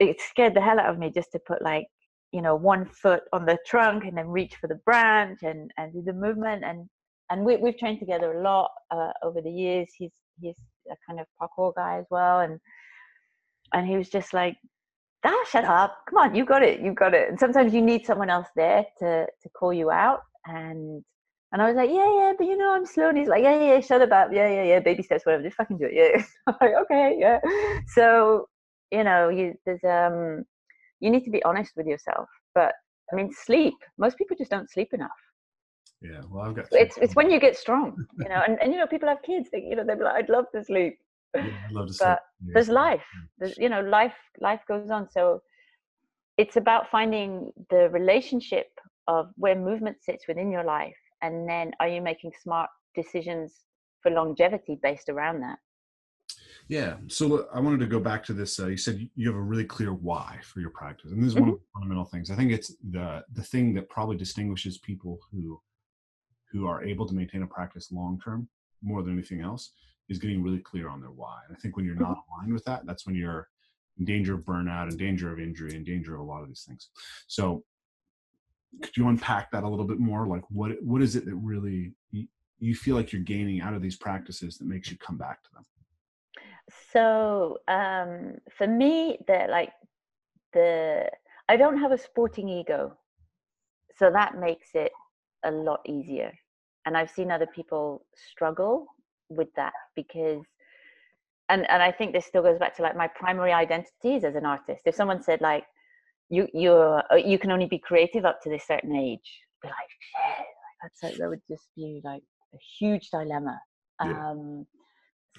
it scared the hell out of me just to put like you know one foot on the trunk and then reach for the branch and and do the movement. And and we, we've trained together a lot uh, over the years. He's he's a kind of parkour guy as well, and and he was just like, "Ah, shut up! Come on, you got it, you got it." And sometimes you need someone else there to to call you out, and and I was like, "Yeah, yeah, but you know I'm slow." And he's like, "Yeah, yeah, yeah shut up, yeah, yeah, yeah, baby steps, whatever, just fucking do it." Yeah, I'm like, okay, yeah. So you know, you there's um, you need to be honest with yourself, but I mean, sleep. Most people just don't sleep enough yeah, well, I've got. It's it's when you get strong, you know, and, and you know people have kids. They, you know, they're like, I'd love to sleep. Yeah, love to sleep. But there's life. There's you know, life life goes on. So it's about finding the relationship of where movement sits within your life, and then are you making smart decisions for longevity based around that? Yeah. So I wanted to go back to this. Uh, you said you have a really clear why for your practice, and this is mm-hmm. one of mm-hmm. the fundamental things. I think it's the the thing that probably distinguishes people who who are able to maintain a practice long term more than anything else is getting really clear on their why. And I think when you're not mm-hmm. aligned with that, that's when you're in danger of burnout, in danger of injury, in danger of a lot of these things. So could you unpack that a little bit more? Like what what is it that really you, you feel like you're gaining out of these practices that makes you come back to them? So um, for me, the like the I don't have a sporting ego, so that makes it a lot easier and I've seen other people struggle with that because and and I think this still goes back to like my primary identities as an artist. If someone said like you you're uh, you can only be creative up to this certain age, be like shit, that's like, that would just be like a huge dilemma. Yeah. Um,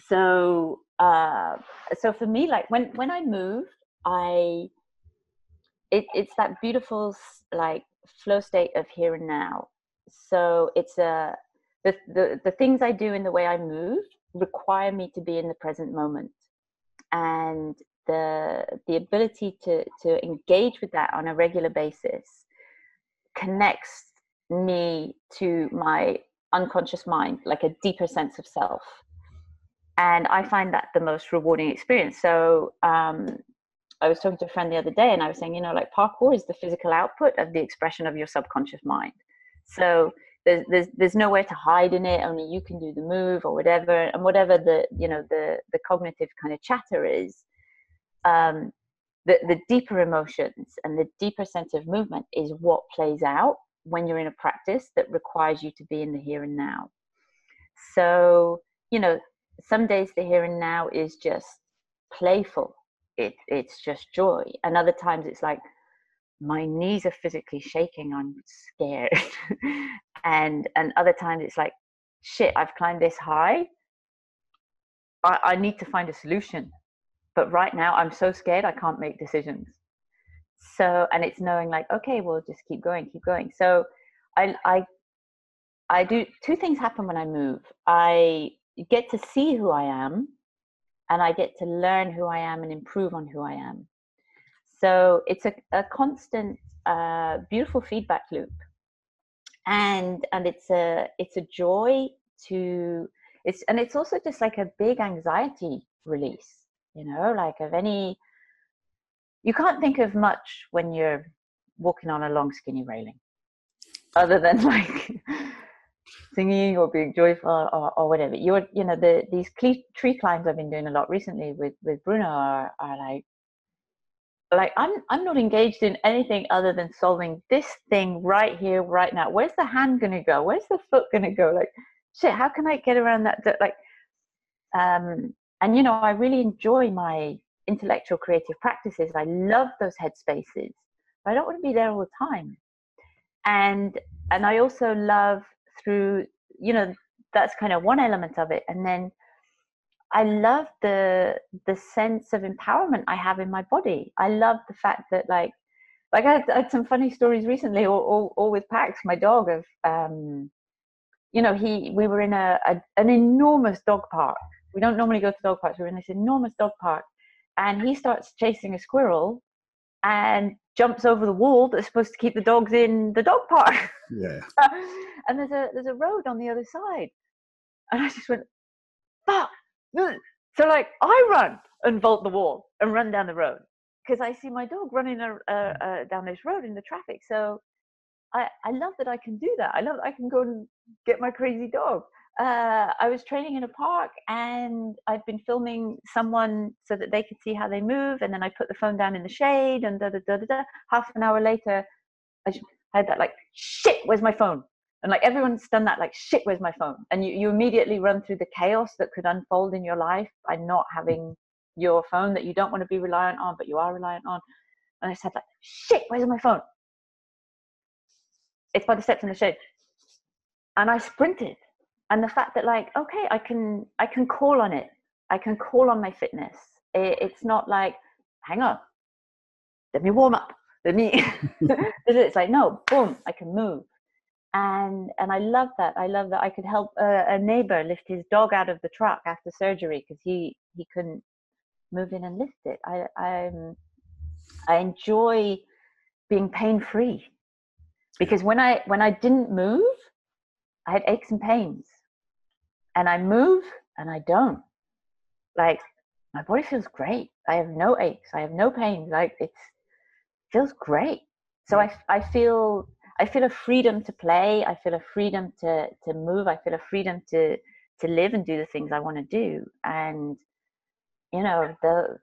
so uh, so for me, like when when I move, I it, it's that beautiful like flow state of here and now. So it's a the, the the things I do in the way I move require me to be in the present moment. And the the ability to to engage with that on a regular basis connects me to my unconscious mind like a deeper sense of self. And i find that the most rewarding experience. So um, i was talking to a friend the other day and i was saying you know like parkour is the physical output of the expression of your subconscious mind. So there's, there's there's nowhere to hide in it only you can do the move or whatever and whatever the you know the the cognitive kind of chatter is um the the deeper emotions and the deeper sense of movement is what plays out when you're in a practice that requires you to be in the here and now. So you know some days the here and now is just playful. It it's just joy. And other times it's like my knees are physically shaking i'm scared and and other times it's like shit i've climbed this high. I, I need to find a solution but right now i'm so scared i can't make decisions. So and it's knowing like okay well just keep going keep going. So i i i do two things happen when i move. I get to see who i am and i get to learn who i am and improve on who i am. So it's a, a constant uh, beautiful feedback loop and and it's a it's a joy to it's and it's also just like a big anxiety release you know like of any you can't think of much when you're walking on a long skinny railing other than like singing or being joyful or, or whatever. You're you know the these tree climbs i've been doing a lot recently with with bruno are, are like like i'm i'm not engaged in anything other than solving this thing right here right now. Where's the hand going to go? Where's the foot going to go? Like shit how can i get around that like um and you know i really enjoy my intellectual creative practices. I love those headspaces but i don't want to be there all the time. And and i also love through you know that's kind of one element of it. And then I love the the sense of empowerment I have in my body. I love the fact that like like I had, I had some funny stories recently, all, all, all with Pax, my dog. Of um, you know, he we were in a, a an enormous dog park. We don't normally go to dog parks. We we're in this enormous dog park, and he starts chasing a squirrel, and jumps over the wall that's supposed to keep the dogs in the dog park. Yeah. and there's a there's a road on the other side, and I just went, fuck Mm. so like I run and vault the wall and run down the road because I see my dog running a, a, a, down this road in the traffic. So I, I love that I can do that. I love that I can go and get my crazy dog. Uh, I was training in a park and I'd been filming someone so that they could see how they move. And then I put the phone down in the shade and da da da da. da. Half an hour later, I had that like, shit, where's my phone? And like everyone's done that like shit where's my phone. And you, you immediately run through the chaos that could unfold in your life by not having your phone that you don't want to be reliant on but you are reliant on. And i said like shit where's my phone? It's by the steps in the shade. And i sprinted. And the fact that like okay i can i can call on it. I can call on my fitness. It, it's not like hang on. Let me warm up. Let me it's like no boom i can move and and I love that. I love that I could help a, a neighbor lift his dog out of the truck after surgery because he he couldn't move in and lift it. I I'm I enjoy being pain free because when I when I didn't move, I had aches and pains, and I move and I don't. Like my body feels great. I have no aches. I have no pains. Like it feels great. So I I feel I feel a freedom to play. I feel a freedom to to move. I feel a freedom to to live and do the things I want to do. And you know, the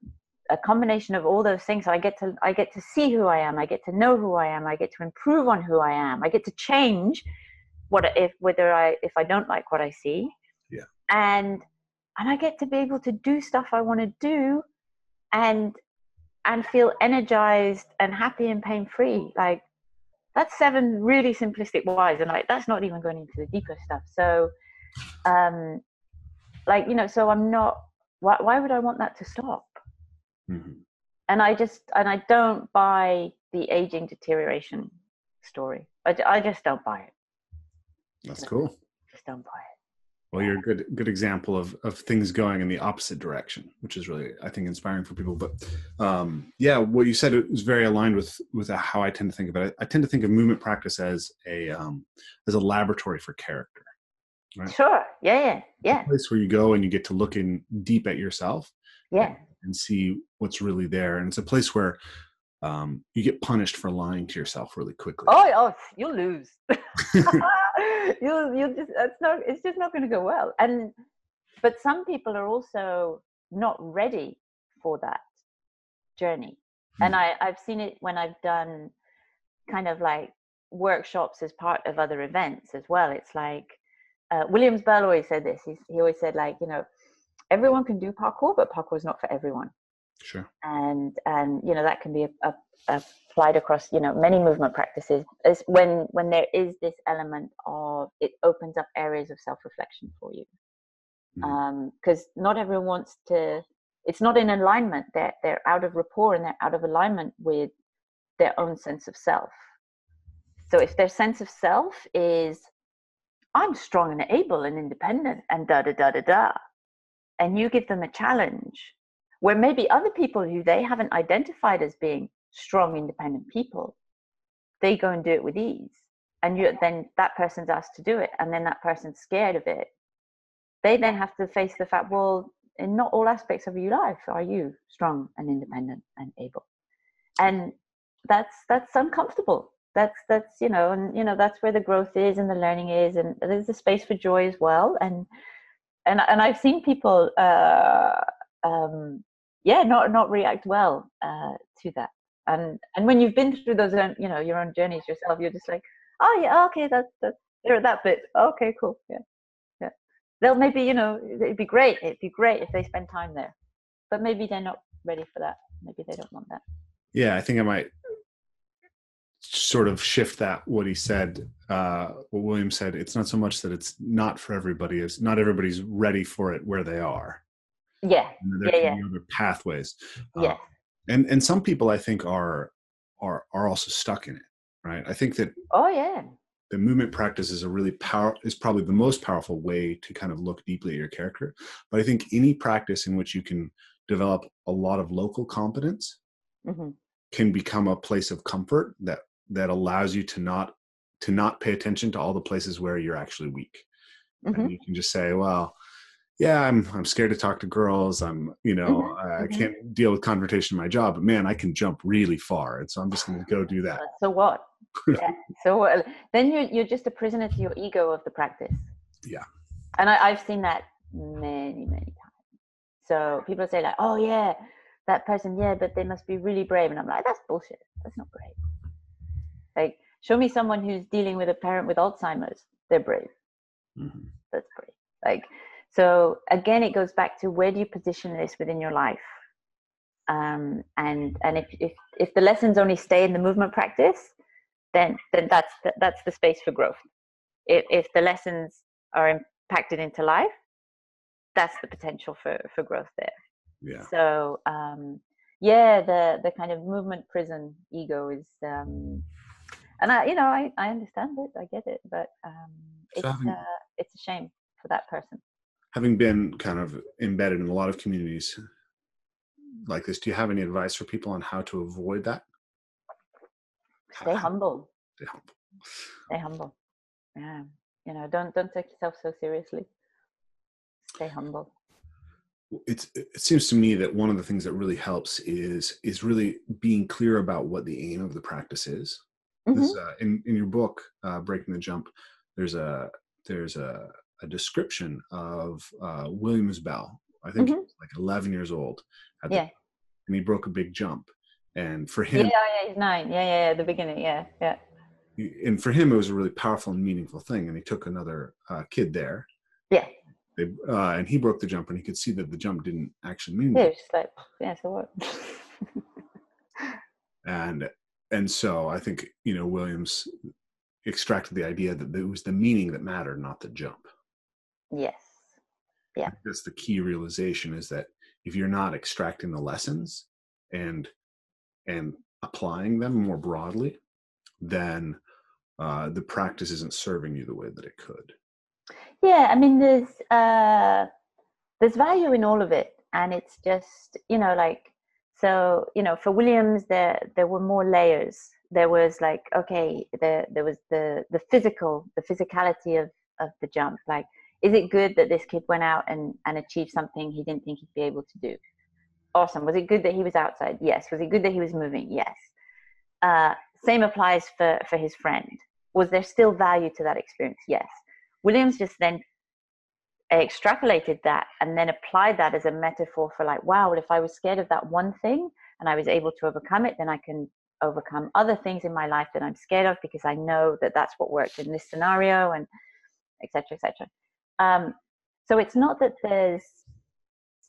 a combination of all those things. So I get to I get to see who I am. I get to know who I am. I get to improve on who I am. I get to change what if whether I if I don't like what I see. Yeah. And and I get to be able to do stuff I want to do and and feel energized and happy and pain free. Like that's seven really simplistic whys and like that's not even going into the deeper stuff. So um like you know so I'm not why why would I want that to stop? Mm-hmm. And I just and I don't buy the aging deterioration story. I, I just don't buy it. That's cool. Just don't buy it. Well, you're a good good example of of things going in the opposite direction, which is really I think inspiring for people. But um, yeah, what you said was very aligned with with how I tend to think about it. I tend to think of movement practice as a um, as a laboratory for character. Right? Sure. Yeah. Yeah. Yeah. A place where you go and you get to look in deep at yourself. Yeah. And see what's really there, and it's a place where um, you get punished for lying to yourself really quickly. Oh, oh, you lose. you you just it's not it's just not going to go well. And but some people are also not ready for that journey. Mm. And I I've seen it when I've done kind of like workshops as part of other events as well. It's like uh, Williams Belle always said this. He's, he always said like you know everyone can do parkour, but parkour is not for everyone. Sure. And and you know that can be a, a, applied across you know many movement practices. Is when when there is this element of it opens up areas of self reflection for you, because mm-hmm. um, not everyone wants to. It's not in alignment. They're they're out of rapport and they're out of alignment with their own sense of self. So if their sense of self is I'm strong and able and independent and da da da da da, and you give them a challenge where maybe other people who they haven't identified as being strong independent people they go and do it with ease. And you then that person's asked to do it and then that person's scared of it. They then have to face the fact well in not all aspects of your life are you strong and independent and able. And that's that's uncomfortable. That's that's you know and you know that's where the growth is and the learning is and there's a space for joy as well. And and and i've seen people uh um yeah not not react well uh, to that. And and when you've been through those own, you know your own journeys yourself you're just like oh yeah okay that's that's they're at that bit. Okay cool yeah yeah. They'll maybe you know it'd be great it'd be great if they spend time there but maybe they're not ready for that. Maybe they don't want that. Yeah i think i might sort of shift that what he said uh what william said. It's not so much that it's not for everybody is not everybody's ready for it where they are yeah there yeah, can yeah. be other pathways yeah uh, and and some people i think are are are also stuck in it right i think that oh yeah the movement practice is a really power is probably the most powerful way to kind of look deeply at your character but i think any practice in which you can develop a lot of local competence mm-hmm. can become a place of comfort that that allows you to not to not pay attention to all the places where you're actually weak mm-hmm. and you can just say well yeah, I'm I'm scared to talk to girls. I'm, you know, mm-hmm. I mm-hmm. can't deal with confrontation in my job, but man, I can jump really far. And so I'm just going to go do that. So what? yeah. So what? Then you're, you're just a prisoner to your ego of the practice. Yeah. And I, I've seen that many, many times. So people say like, oh yeah, that person, yeah, but they must be really brave. And I'm like, that's bullshit. That's not brave. Like, show me someone who's dealing with a parent with Alzheimer's. They're brave. Mm-hmm. That's brave. Like, so again, it goes back to where do you position this within your life? Um, and and if, if if the lessons only stay in the movement practice, then then that's the, that's the space for growth. If if the lessons are impacted into life, that's the potential for for growth there. Yeah. So um, yeah, the the kind of movement prison ego is, um, and I you know I I understand it, I get it, but um, it's so uh, it's a shame for that person having been kind of embedded in a lot of communities like this, do you have any advice for people on how to avoid that? Stay humble. Stay humble. Stay humble. Yeah. You know, don't don't take yourself so seriously. Stay humble. It's it seems to me that one of the things that really helps is is really being clear about what the aim of the practice is. Mm-hmm. This, uh, in in your book, uh, Breaking the Jump, there's a there's a a description of uh, Williams Belle. I think mm-hmm. he was like 11 years old. yeah. and he broke a big jump. And for him, yeah, yeah, he's nine. Yeah, yeah, yeah, the beginning. Yeah, yeah. and for him it was a really powerful and meaningful thing and he took another uh, kid there yeah they, uh, and he broke the jump and he could see that the jump didn't actually mean yeah just like yeah so what and and so i think you know williams extracted the idea that it was the meaning that mattered not the jump yes yeah that's the key realization is that if you're not extracting the lessons and and applying them more broadly then uh, the practice isn't serving you the way that it could. Yeah, I mean, there's uh, there's value in all of it, and it's just you know like so you know for Williams there there were more layers. There was like okay, there there was the the physical, the physicality of of the jump. Like, is it good that this kid went out and and achieved something he didn't think he'd be able to do? Awesome. Was it good that he was outside? Yes. Was it good that he was moving? Yes. Uh, same applies for, for his friend. Was there still value to that experience? Yes. Williams just then extrapolated that and then applied that as a metaphor for like, wow, well, if I was scared of that one thing and I was able to overcome it, then I can overcome other things in my life that I'm scared of because I know that that's what worked in this scenario and etc. etc. Um, so it's not that there's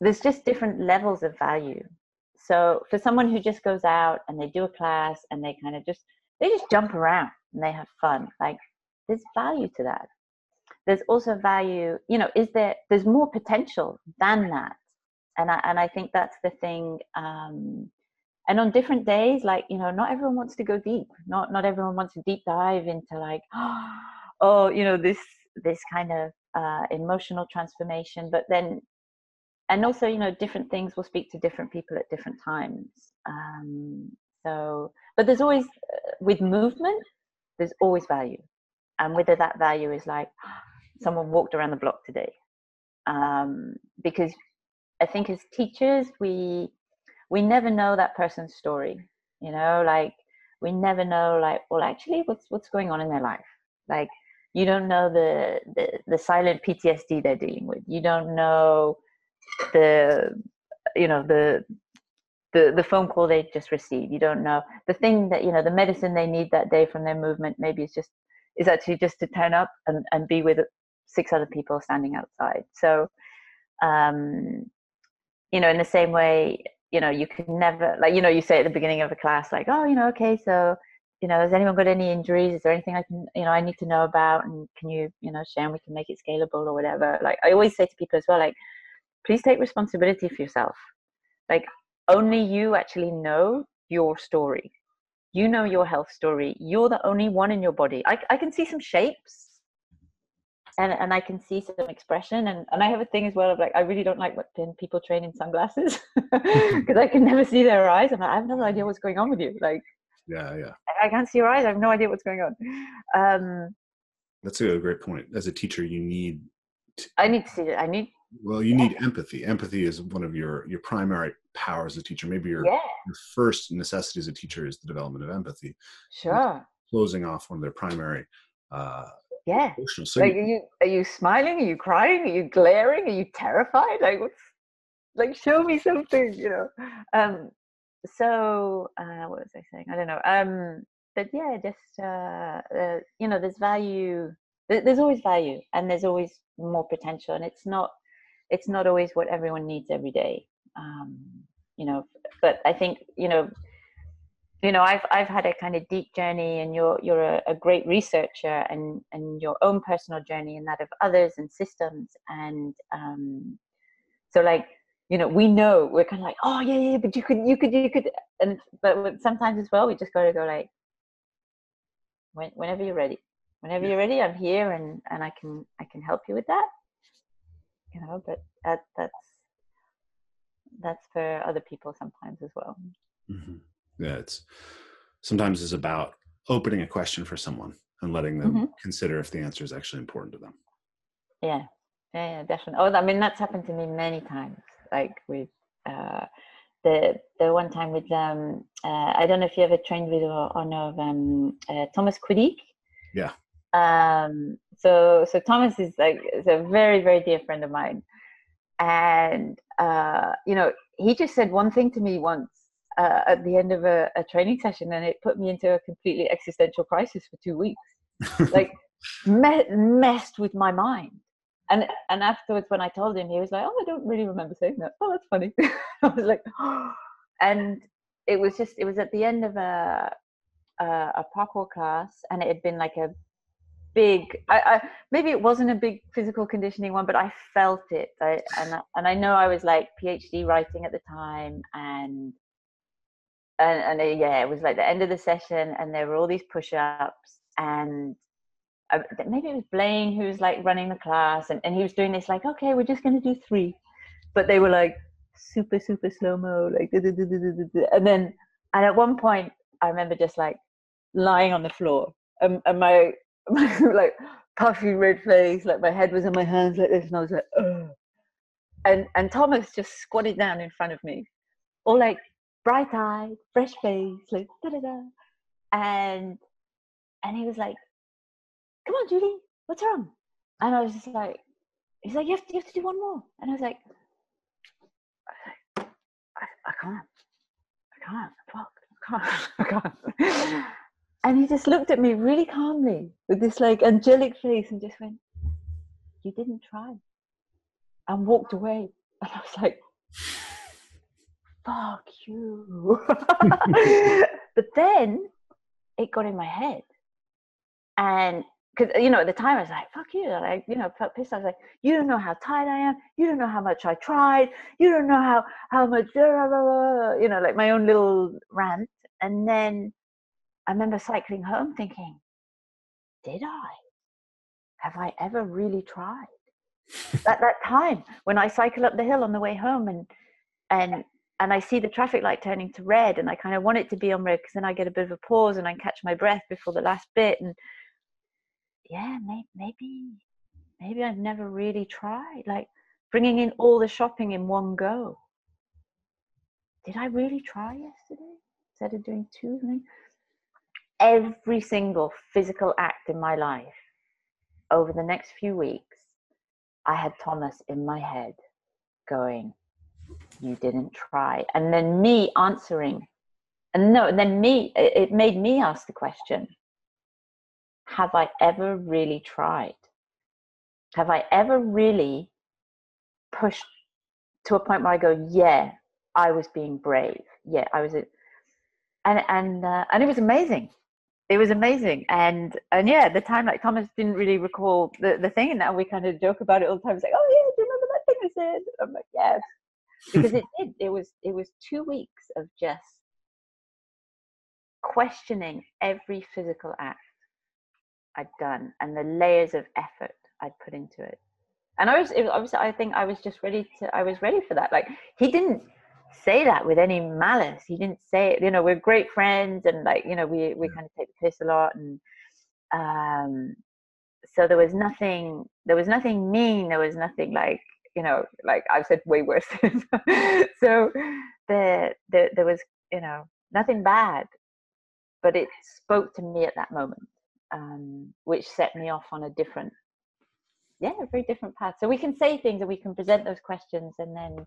there's just different levels of value so for someone who just goes out and they do a class and they kind of just they just jump around and they have fun, like there's value to that. There's also value, you know, is there there's more potential than that. And I and I think that's the thing. Um, and on different days, like, you know, not everyone wants to go deep. Not not everyone wants to deep dive into like, oh, you know, this this kind of uh, emotional transformation. But then and also you know different things will speak to different people at different times. Um, so but there's always uh, with movement there's always value. And whether that value is like someone walked around the block today. Um, because i think as teachers we we never know that person's story you know like we never know like well actually what's what's going on in their life? Like you don't know the the, the silent ptsd they're dealing with. You don't know the you know the the the phone call they just received. You don't know. The thing that you know the medicine they need that day from their movement maybe it's just is actually just to turn up and, and be with six other people standing outside. So um you know in the same way you know you can never like you know you say at the beginning of a class like oh you know okay so you know has anyone got any injuries is there anything i can you know i need to know about and can you you know share and we can make it scalable or whatever like i always say to people as well like please take responsibility for yourself. Like only you actually know your story. You know your health story. You're the only one in your body. I, I can see some shapes and, and I can see some expression. And, and I have a thing as well of like, I really don't like when people train in sunglasses because I can never see their eyes. And I have no idea what's going on with you. Like, yeah, yeah. I can't see your eyes. I have no idea what's going on. Um, That's a great point. As a teacher, you need. To, I need to see it. I need well, you need empathy. Empathy is one of your your primary powers as a teacher. Maybe your, yeah. your first necessity as a teacher is the development of empathy. Sure. Closing off one of their primary uh, yeah. Like, are you are you smiling? Are you crying? Are you glaring? Are you terrified? Like what's like show me something, you know. Um so uh what was I saying? I don't know. Um but yeah, just uh, uh you know, there's value there's always value and there's always more potential and it's not it's not always what everyone needs every day um, you know but i think you know you know i've i've had a kind of deep journey and you're you're a, a, great researcher and and your own personal journey and that of others and systems and um so like you know we know we're kind of like oh yeah yeah but you could you could you could and but sometimes as well we just got to go like when, whenever you're ready. Whenever you're ready i'm here and and i can i can help you with that you know but that that's that's for other people sometimes as well. Mm-hmm. yeah it's sometimes it's about opening a question for someone and letting them mm-hmm. consider if the answer is actually important to them. Yeah. Yeah, yeah definitely. Oh i mean that's happened to me many times like with uh the the one time with um uh, I don't know if you ever trained with or, or know of um uh, Thomas Couetdic. Yeah. Um, so so Thomas is like is a very very dear friend of mine, and uh, you know he just said one thing to me once, uh, at the end of a, a, training session, and it put me into a completely existential crisis for two weeks. like me- messed with my mind. And and afterwards, when I told him, he was like, "Oh, I don't really remember saying that. Oh, that's funny." I was like, and it was just it was at the end of a a, a parkour class, and it had been like a big I, I, maybe it wasn't a big physical conditioning one but i felt it I, and, I, and i know i was like phd writing at the time and and, and uh, yeah it was like the end of the session and there were all these push-ups and uh, maybe it was blane who was like running the class and, and he was doing this like okay we're just going to do three but they were like super super slow mo like and then and at one point i remember just like lying on the floor and, and my my like puffy red face, like my head was in my hands like this, and I was like, Ugh. and and Thomas just squatted down in front of me, all like bright eyed, fresh face, like da da da, and and he was like, "Come on, Julie, what's wrong?" And I was just like, "He's like, you have to, you have to do one more," and I was like, "I, I, I can't, I can't, fuck, I can't, I can't." And he just looked at me really calmly with this like angelic face and just went, You didn't try. And walked away. And I was like, Fuck you. but then it got in my head. And because you know at the time I was like, "Fuck you!" Like you know, felt pissed. I was like, "You don't know how tired I am. You don't know how much I tried. You don't know how how much you know, like my own little rant." And then I remember cycling home thinking, did I? Have I ever really tried? At that time, when I cycle up the hill on the way home and and and I see the traffic light turning to red, and I kind of want it to be on red because then I get a bit of a pause and I catch my breath before the last bit. And yeah, maybe maybe I've never really tried like bringing in all the shopping in one go. Did I really try yesterday instead of doing two? Things? every single physical act in my life over the next few weeks, I had Thomas in my head going, You didn't try. And then me answering. And no, and then me, it made me ask the question Have I ever really tried? Have I ever really pushed to a point where I go, Yeah, I was being brave. Yeah, I was. A, and and uh, and it was amazing it was amazing and and yeah the time like thomas didn't really recall the, the thing and now we kind of joke about it all the time it's like oh yeah do you remember that thing i said i'm like yes because it did it was it was two weeks of just questioning every physical act i'd done and the layers of effort i'd put into it and i was it was obviously i think i was just ready to i was ready for that like he didn't say that with any malice. He didn't say it. You know, we're great friends, and like you know, we we kind of take the piss a lot, and um, so there was nothing. There was nothing mean. There was nothing like you know, like I've said way worse. so the, the there was you know nothing bad, but it spoke to me at that moment, um, which set me off on a different, yeah, a very different path. So we can say things and we can present those questions, and then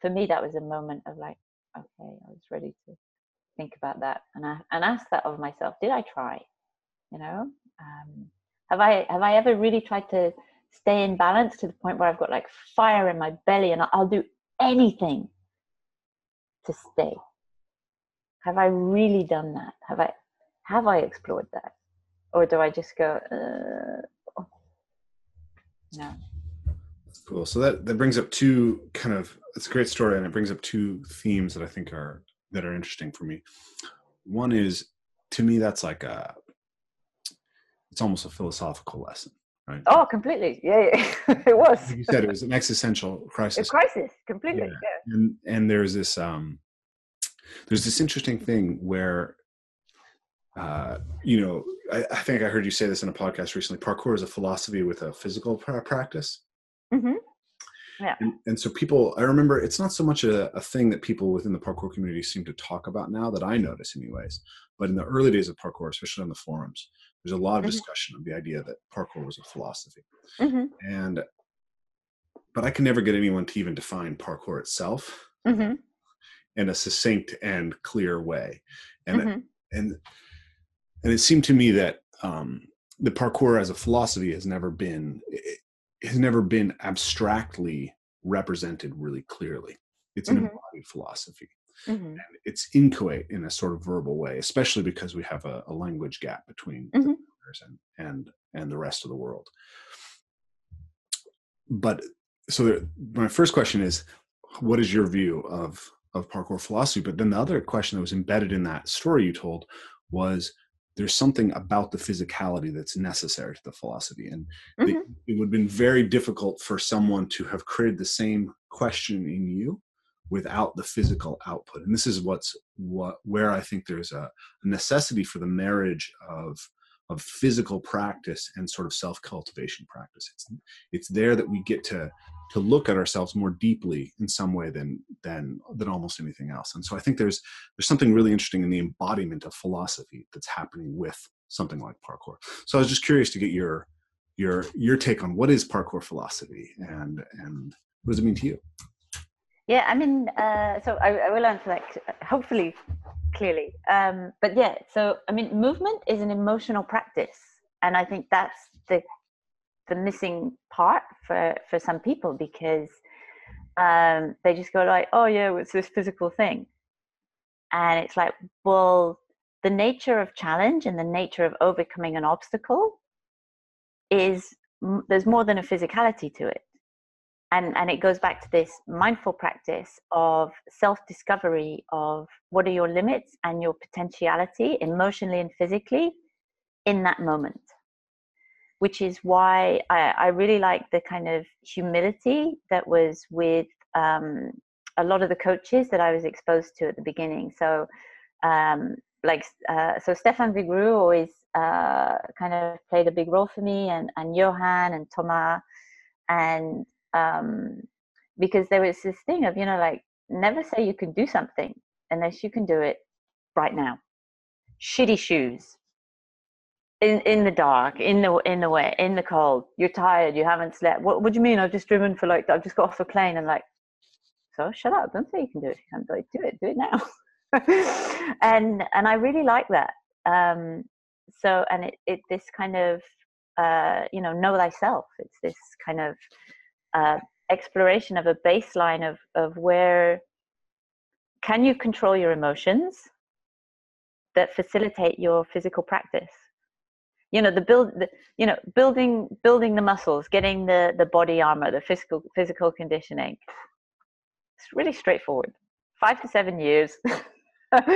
for me that was a moment of like okay i was ready to think about that and I, and ask that of myself did i try? You know? Um, have i have i ever really tried to stay in balance to the point where i've got like fire in my belly and i'll do anything to stay? Have i really done that? Have i have i explored that or do i just go uh, no Cool. So that that brings up two kind of it's a great story, and it brings up two themes that I think are that are interesting for me. One is to me that's like a it's almost a philosophical lesson, right? Oh, completely. Yeah, yeah. it was. Like you said it was an existential crisis. A crisis, completely. Yeah. yeah. And and there's this um there's this interesting thing where uh, you know, I, I, think I heard you say this in a podcast recently. Parkour is a philosophy with a physical practice. Mm-hmm. Yeah. And, and, so people, I remember it's not so much a, a, thing that people within the parkour community seem to talk about now that I notice anyways. But in the early days of parkour, especially on the forums, there's a lot of mm-hmm. discussion of the idea that parkour was a philosophy. Mm-hmm. And, but I can never get anyone to even define parkour itself. Mm-hmm. in a succinct and clear way and mm-hmm. and and it seemed to me that um the parkour as a philosophy has never been has never been abstractly represented really clearly it's an mm-hmm. embodied philosophy mm-hmm. and it's inchoate in a sort of verbal way especially because we have a, a language gap between mm-hmm. and and and the rest of the world but so there, my first question is what is your view of of parkour philosophy but then the other question that was embedded in that story you told was there's something about the physicality that's necessary to the philosophy and mm-hmm. it, it would have been very difficult for someone to have created the same question in you without the physical output and this is what's what where i think there's a, a necessity for the marriage of of physical practice and sort of self-cultivation practice it's it's there that we get to to look at ourselves more deeply in some way than than than almost anything else. And so i think there's there's something really interesting in the embodiment of philosophy that's happening with something like parkour. So i was just curious to get your your your take on what is parkour philosophy and and what does it mean to you? Yeah i mean uh, so I, I, will answer that hopefully clearly. Um, but yeah so i mean movement is an emotional practice and i think that's the the missing part for for some people because um, they just go like, "Oh yeah, it's this physical thing," and it's like, well, the nature of challenge and the nature of overcoming an obstacle is there's more than a physicality to it. And and it goes back to this mindful practice of self discovery of what are your limits and your potentiality emotionally and physically in that moment which is why I, I really like the kind of humility that was with um, a lot of the coaches that I was exposed to at the beginning. So, um, like, uh, so Stefan Vigroux always uh, kind of played a big role for me, and and Johan and Thomas, and um, because there was this thing of you know like never say you can do something unless you can do it right now. Shitty shoes, in in the dark, in the in the wet, in the cold. You're tired. You haven't slept. What do you mean? I've just driven for like I've just got off a plane and like. So shut up! Don't say you can do it. You can't do it. Do it. Do it now. and and I really like that. Um, so and it it this kind of uh, you know know thyself. It's this kind of uh, exploration of a baseline of of where can you control your emotions that facilitate your physical practice you know the build the, you know building building the muscles getting the the body armor the physical physical conditioning. It's really straightforward. Five to seven years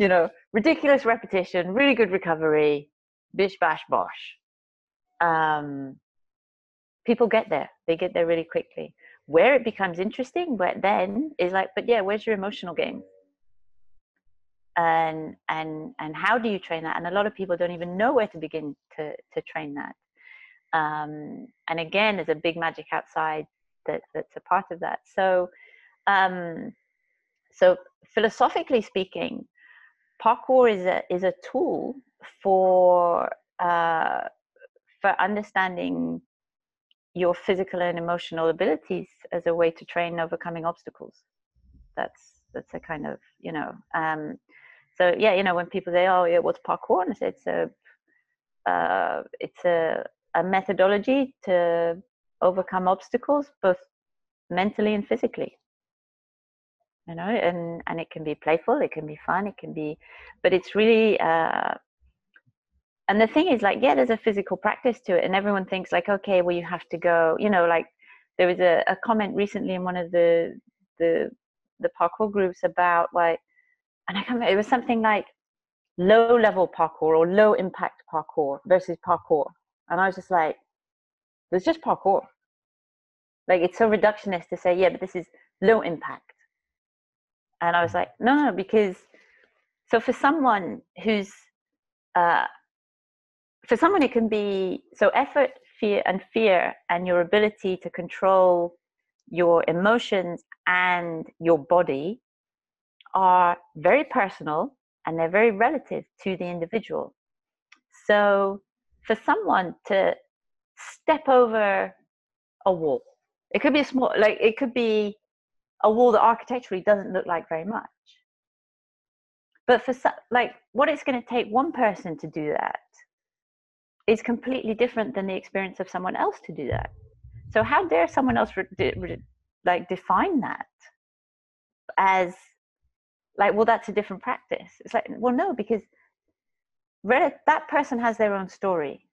you know ridiculous repetition really good recovery bish bash bosh. Um, people get there. They get there really quickly. Where it becomes interesting but then is like but yeah where's your emotional game and and and how do you train that? And a lot of people don't even know where to begin to to train that. Um, and again there's a big magic outside that that's a part of that. So um, so philosophically speaking parkour is a is a tool for uh, for understanding your physical and emotional abilities as a way to train overcoming obstacles. That's that's a kind of you know um, so yeah, you know, when people say, "Oh, yeah, what's parkour?" and I it's a uh, it's a, a methodology to overcome obstacles, both mentally and physically. You know, and and it can be playful, it can be fun, it can be, but it's really. Uh, and the thing is, like, yeah, there's a physical practice to it, and everyone thinks like, okay, well, you have to go. You know, like there was a, a comment recently in one of the the the parkour groups about like and I can't it was something like low level parkour or low impact parkour versus parkour. And I was just like, there's just parkour. Like it's so reductionist to say, yeah, but this is low impact. And I was like, no, no, because so for someone who's uh, for someone it can be so effort, fear, and fear, and your ability to control your emotions and your body are very personal and they're very relative to the individual. So for someone to step over a wall, it could be a small, like it could be a wall that architecturally doesn't look like very much. But for like what it's going to take one person to do that is completely different than the experience of someone else to do that. So how dare someone else re- re- like define that as like well that's a different practice. It's like well no because that person has their own story.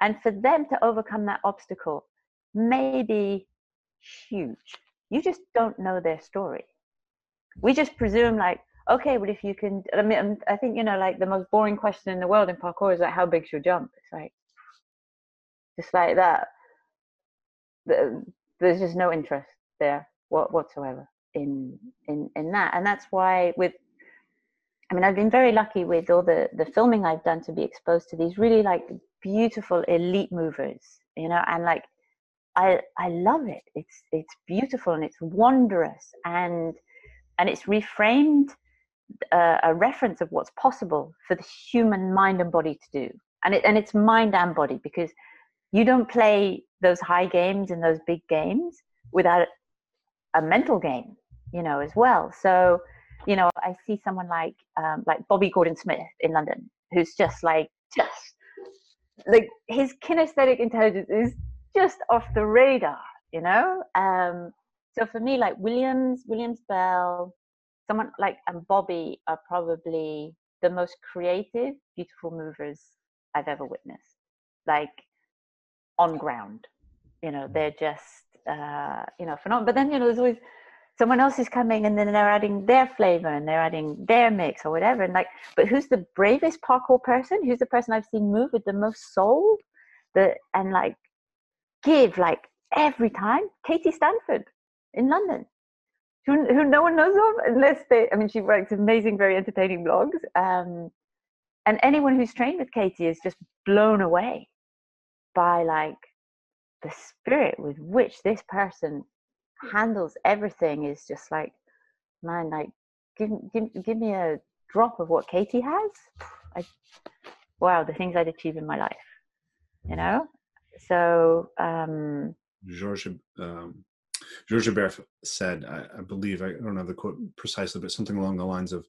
And for them to overcome that obstacle may be huge. You just don't know their story. We just presume like okay but if you can i mean um, i think you know like the most boring question in the world in parkour is like how big's your jump? It's like just like that there's just no interest there whatsoever in in in that and that's why with i mean i've been very lucky with all the the filming i've done to be exposed to these really like beautiful elite movers you know and like I I love it. It's it's beautiful and it's wondrous and and it's reframed uh, a reference of what's possible for the human mind and body to do. And it and it's mind and body because you don't play those high games and those big games without a mental game, you know, as well. So, you know, I see someone like um, like Bobby Gordon Smith in London, who's just like just like his kinesthetic intelligence is just off the radar, you know. Um, so for me, like Williams, Williams Belle, someone like and Bobby are probably the most creative, beautiful movers I've ever witnessed. Like on ground, you know, they're just uh, you know phenomenal. But then you know, there's always someone else is coming and then they're adding their flavor and they're adding their mix or whatever. And like but who's the bravest parkour person? Who's the person i've seen move with the most soul? The and like give like every time? Katie stanford in london. Who, who no one knows of unless they i mean she writes amazing very entertaining blogs. Um, and anyone who's trained with katie is just blown away by like the spirit with which this person handles everything is just like man like give, give, give me a drop of what katie has. I, wow the things i'd achieve in my life you know? So um george um george Hebert said I, I believe i don't know the quote precisely but something along the lines of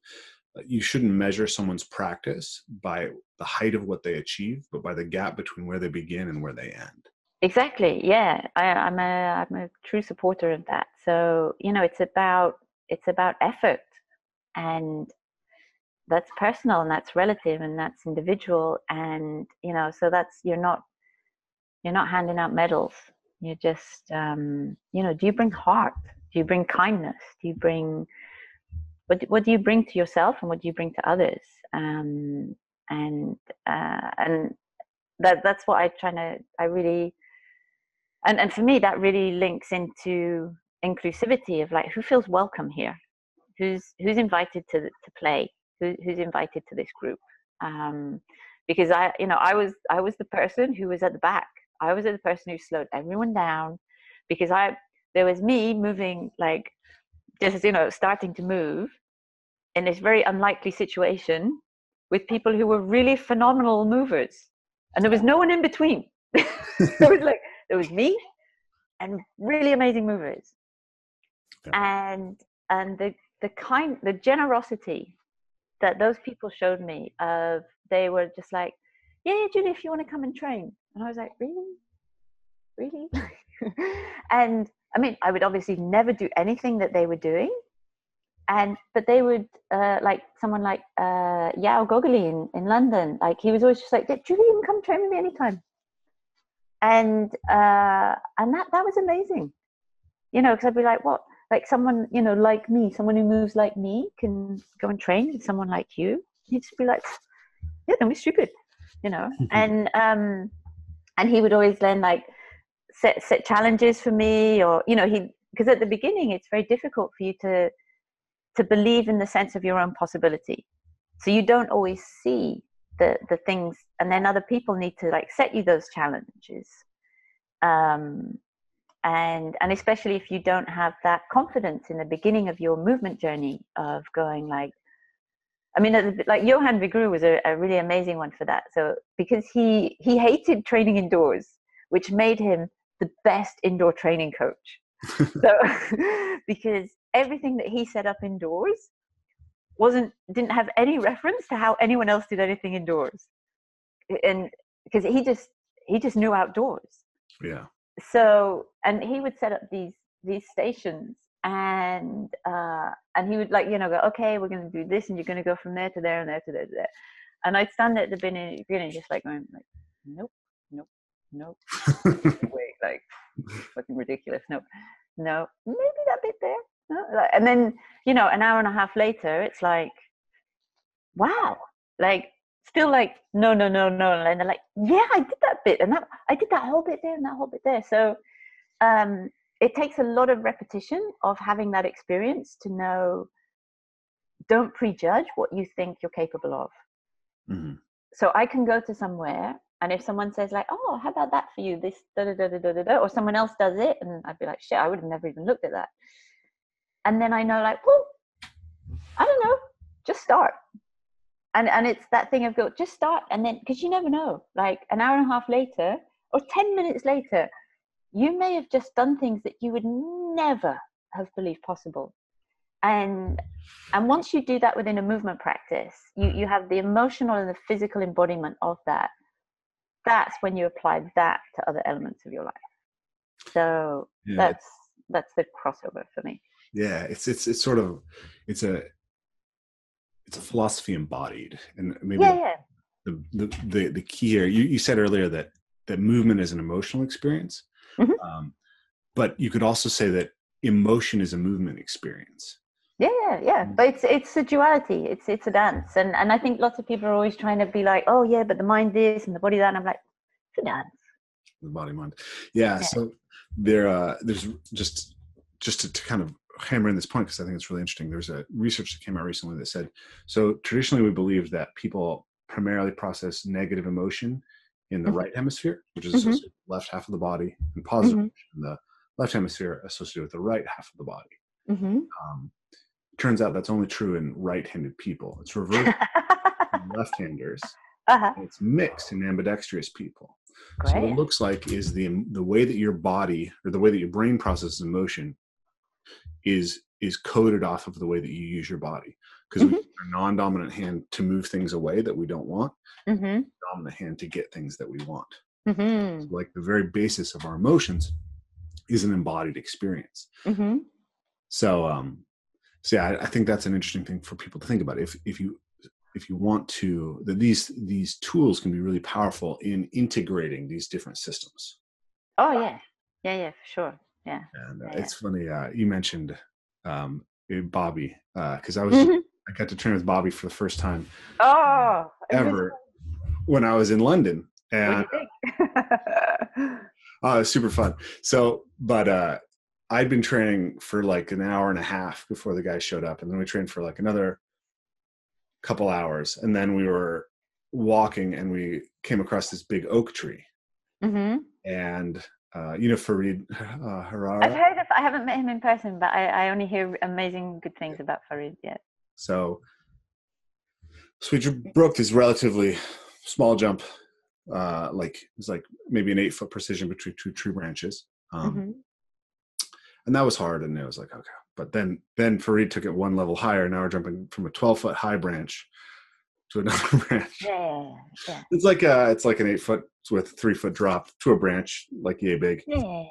you shouldn't measure someone's practice by the height of what they achieve but by the gap between where they begin and where they end Exactly. Yeah, I, I'm a I'm a true supporter of that. So you know, it's about it's about effort, and that's personal and that's relative and that's individual and you know so that's you're not you're not handing out medals you're just um you know do you bring heart do you bring kindness do you bring what what do you bring to yourself and what do you bring to others? Um and uh and that that's what i try to i really and and for me that really links into inclusivity of like who feels welcome here? Who's who's invited to to play? Who, who's invited to this group? Um, because i you know i was i was the person who was at the back. I was the person who slowed everyone down because i there was me moving like just you know starting to move in this very unlikely situation with people who were really phenomenal movers and there was no one in between. It was like there was me and really amazing movers. Yeah. and and the the kind the generosity that those people showed me of they were just like yeah, yeah julie if you want to come and train. And i was like really? Really? And i mean i would obviously never do anything that they were doing and but they would uh, like someone like uh, Yao Gogoli in, in London, like he was always just like, Julie, you can come train with me anytime. And uh, and that that was amazing. You know because i'd be like what? Like someone you know like me someone who moves like me can go and train with someone like you. He'd just be like yeah don't be stupid you know? And um and he would always then like set set challenges for me or you know he because at the beginning it's very difficult for you to to believe in the sense of your own possibility. So you don't always see the the things and then other people need to like set you those challenges. Um, and and especially if you don't have that confidence in the beginning of your movement journey of going like i mean like johan Vigroux was a, a really amazing one for that. So because he he hated training indoors which made him the best indoor training coach. So because everything that he set up indoors wasn't didn't have any reference to how anyone else did anything indoors. And because he just he just knew outdoors. Yeah. So and he would set up these these stations and uh and he would like you know go okay we're going to do this and you're going to go from there to there and there to there to there. And i'd stand at the beginning, just like going like nope nope nope wait like fucking ridiculous nope no maybe that bit there? And then you know an hour and a half later it's like wow. Like still like no no no no. And they're like yeah i did that bit and that i did that whole bit there and that whole bit there. So um it takes a lot of repetition of having that experience to know don't prejudge what you think you're capable of. Mm-hmm. so i can go to somewhere and if someone says like oh how about that for you? This da da da da da da or someone else does it and i'd be like shit i would have never even looked at that and then i know like well i don't know just start. And and it's that thing of go just start. And then because you never know like an hour and a half later or 10 minutes later you may have just done things that you would never have believed possible. And and once you do that within a movement practice you you have the emotional and the physical embodiment of that. That's when you apply that to other elements of your life. So yeah. that's that's the crossover for me yeah it's it's it's sort of it's a it's a philosophy embodied and maybe yeah, yeah. The, the, the the key here you, you said earlier that that movement is an emotional experience mm-hmm. um, but you could also say that emotion is a movement experience yeah yeah yeah mm. but it's it's a duality it's it's a dance and and i think lots of people are always trying to be like oh yeah but the mind this and the body that and i'm like it's a dance the body mind yeah, yeah. so there uh there's just just to, to kind of hammer in this point because i think it's really interesting there's a research that came out recently that said so traditionally we believed that people primarily process negative emotion in the mm-hmm. right hemisphere which is mm-hmm. left half of the body and positive mm-hmm. in the left hemisphere associated with the right half of the body mm-hmm. um, turns out that's only true in right-handed people. It's reversed in left-handers. Uh-huh. It's mixed in ambidextrous people. Great. So what it looks like is the the way that your body or the way that your brain processes emotion is is coded off of the way that you use your body because mm-hmm. we use our non-dominant hand to move things away that we don't want mm-hmm. dominant hand to get things that we want mm-hmm. so like the very basis of our emotions is an embodied experience mm-hmm. so um so yeah, I, I, think that's an interesting thing for people to think about. If if you if you want to, that these these tools can be really powerful in integrating these different systems. Oh yeah, yeah, yeah, for sure. Yeah. And uh, yeah, it's funny. Uh, you mentioned um, eh, Bobby because uh, I was I got to train with Bobby for the first time. Oh, ever when I was in London, and uh, super fun. So, but uh, I'd been training for like an hour and a half before the guy showed up, and then we trained for like another couple hours, and then we were walking and we came across this big oak tree, mm-hmm. and uh, you know Farid uh, Harara. I've heard of. I haven't met him in person, but I, I only hear amazing good things about Farid yet. So, so we broke this relatively small jump, uh, like it's like maybe an eight foot precision between two tree branches. Um, mm-hmm and that was hard. And it was like, okay. But then then Farid took it one level higher. Now we're jumping from a 12 foot high branch to another branch. Yeah, yeah. It's like a, it's like an eight foot with three foot drop to a branch, like yay big. Yeah,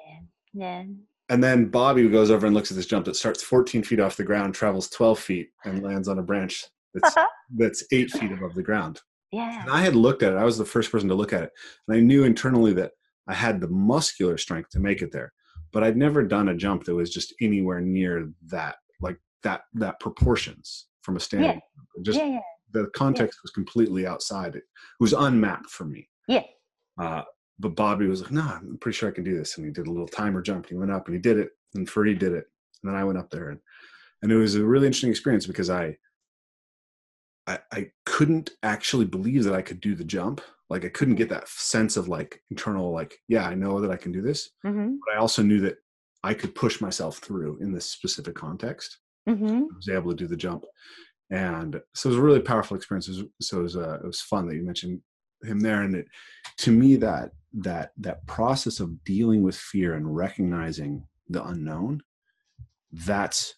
yeah. And then Bobby goes over and looks at this jump that starts 14 feet off the ground, travels 12 feet, and lands on a branch that's that's eight feet above the ground. Yeah. And I had looked at it. I was the first person to look at it, and I knew internally that I had the muscular strength to make it there but I'd never done a jump that was just anywhere near that, like that that proportions from a standing. Yeah. Just yeah, yeah. The context yeah. was completely outside. It, it was unmapped for me. Yeah. Uh, but Bobby was like, "No, I'm pretty sure I can do this," and he did a little timer jump. And he went up and he did it, and Freddie did it, and then I went up there, and and it was a really interesting experience because I I, I couldn't actually believe that I could do the jump like i couldn't get that sense of like internal like yeah i know that i can do this mm-hmm. but i also knew that i could push myself through in this specific context mm-hmm. i was able to do the jump and so it was a really powerful experience it was, so it was, uh, it was fun that you mentioned him there and it to me that that that process of dealing with fear and recognizing the unknown that's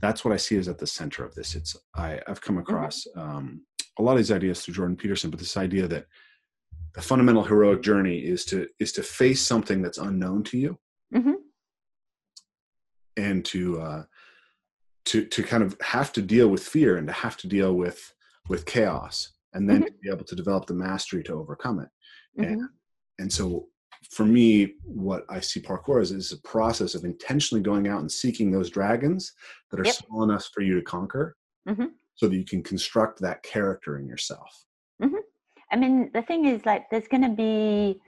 that's what I see is at the center of this. It's I, I've come Mm-hmm. across um, a lot of these ideas through Jordan Peterson, but this idea that the fundamental heroic journey is to is to face something that's unknown to you Mhm. and to uh, to to kind of have to deal with fear and to have to deal with with chaos and then Mhm. to be able to develop the mastery to overcome it and Mhm. and so for me what i see parkour as is a process of intentionally going out and seeking those dragons that are Yep. small enough for you to conquer Mhm. so that you can construct that character in yourself I mean, the thing is, like, there's going to be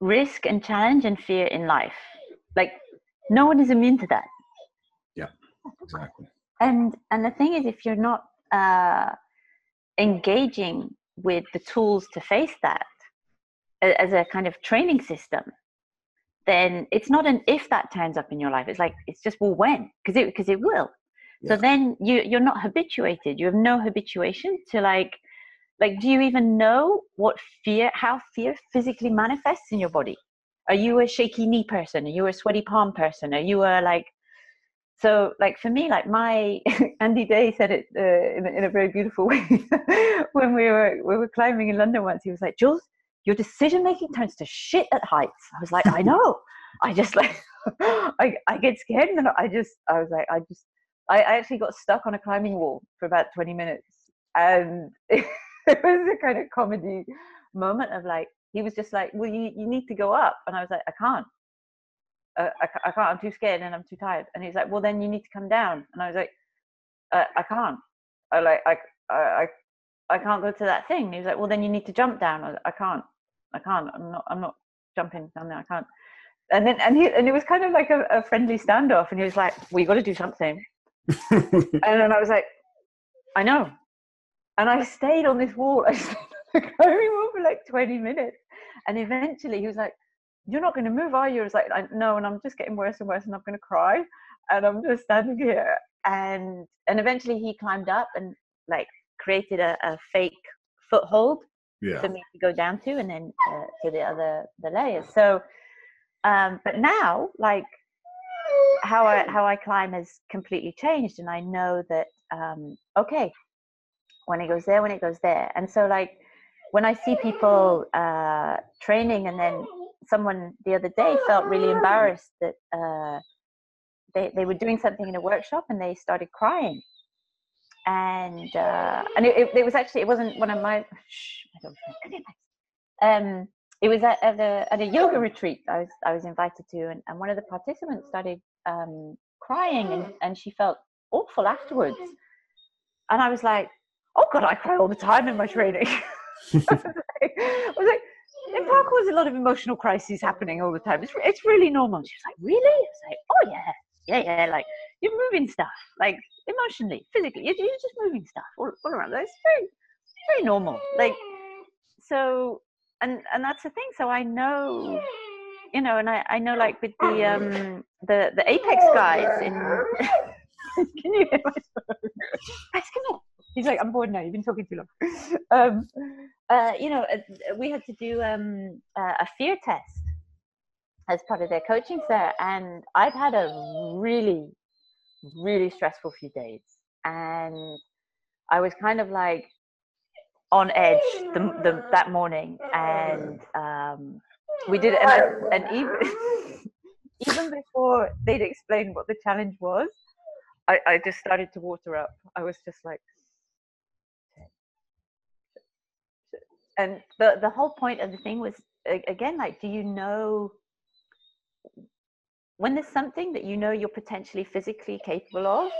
risk and challenge and fear in life. Like, no one is immune to that. Exactly And and the thing is, if you're not uh, engaging with the tools to face that as a kind of training system, then it's not an if that turns up in your life. It's like it's just well when because it because it will. So then you you're not habituated. You have no habituation to like like do you even know what fear how fear physically manifests in your body? Are you a shaky knee person? Are you a sweaty palm person? Are you a like so like for me like my andy day said it uh, in, a, in a very beautiful way. When we were we were climbing in london once he was like jules your decision making turns to shit at heights. I was like i know. I just like I, I get scared and i just i was like i just I, I actually got stuck on a climbing wall for about 20 minutes. And it, was a kind of comedy moment of like he was just like well you, you need to go up. And i was like i can't uh, I, I can't, I'm too scared and I'm too tired. And he's like, well, then you need to come down. And I was like, uh, I can't. I like, I, I, I, can't go to that thing. And he was like, well, then you need to jump down. I, was, I can't, I can't, I'm not, I'm not jumping down there. I can't. And then, and he, and it was kind of like a, a friendly standoff. And he was like, well, you got to do something. And then I was like, I know. And I stayed on this wall. I stayed on the climbing wall for like 20 minutes. And eventually he was like, you're not going to move, are you? I was like, I, no, and I'm just getting worse and worse, and I'm going to cry, and I'm just standing here. And and eventually he climbed up and like created a, a fake foothold yeah for me to go down to, and then uh, to the other the layers. So, um, but now like how I how I climb has completely changed, and I know that um, okay, when it goes there, when it goes there, and so like when I see people uh, training and then someone the other day felt really embarrassed that uh, they, they were doing something in a workshop and they started crying. And uh, and it, it, it was actually it wasn't one of my shh, my dog's going, "Come um it was at, at a at a yoga retreat I was I was invited to and, and one of the participants started um, crying and, and she felt awful afterwards. And I was like oh god I cry all the time in my training. I was like, In parkour, there's a lot of emotional crises happening all the time. It's, it's really normal. She was like, really? I was like, oh yeah, yeah, yeah. Like you're moving stuff, like emotionally, physically. You're, you're just moving stuff all, all around. It's very, very normal. Like so, and and that's the thing. So I know, you know, and I I know like with the um the the apex guys in. Can you hear my phone? Max, come here. He's like, I'm bored now. You've been talking too long. Um, uh, you know, uh, we had to do um, uh, a fear test as part of their coaching there, and I'd had a really, really stressful few days, and I was kind of like on edge the, the, that morning, and um, we did it, and, and even even before they'd explained what the challenge was, I, I just started to water up. I was just like, and the the whole point of the thing was again like, do you know when there's something that you know you're potentially physically capable of,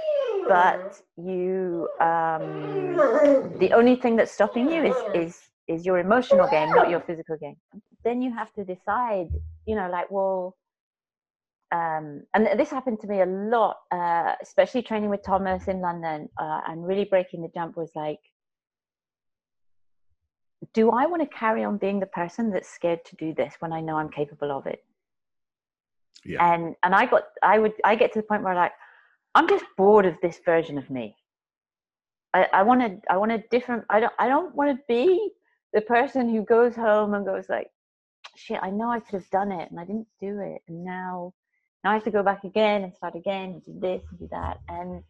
but you um, the only thing that's stopping you is is is your emotional game, not your physical game. Then you have to decide, you know, like well um, and this happened to me a lot, uh, especially training with Thomas in London uh, and really breaking the jump was like, do I want to carry on being the person that's scared to do this when I know I'm capable of it? Yeah. And and I got I would I get to the point where I'm like I'm just bored of this version of me. I, I want to I want a different I don't I don't want to be the person who goes home and goes like shit I know I could have done it and I didn't do it and now now I have to go back again and start again and do this and do that and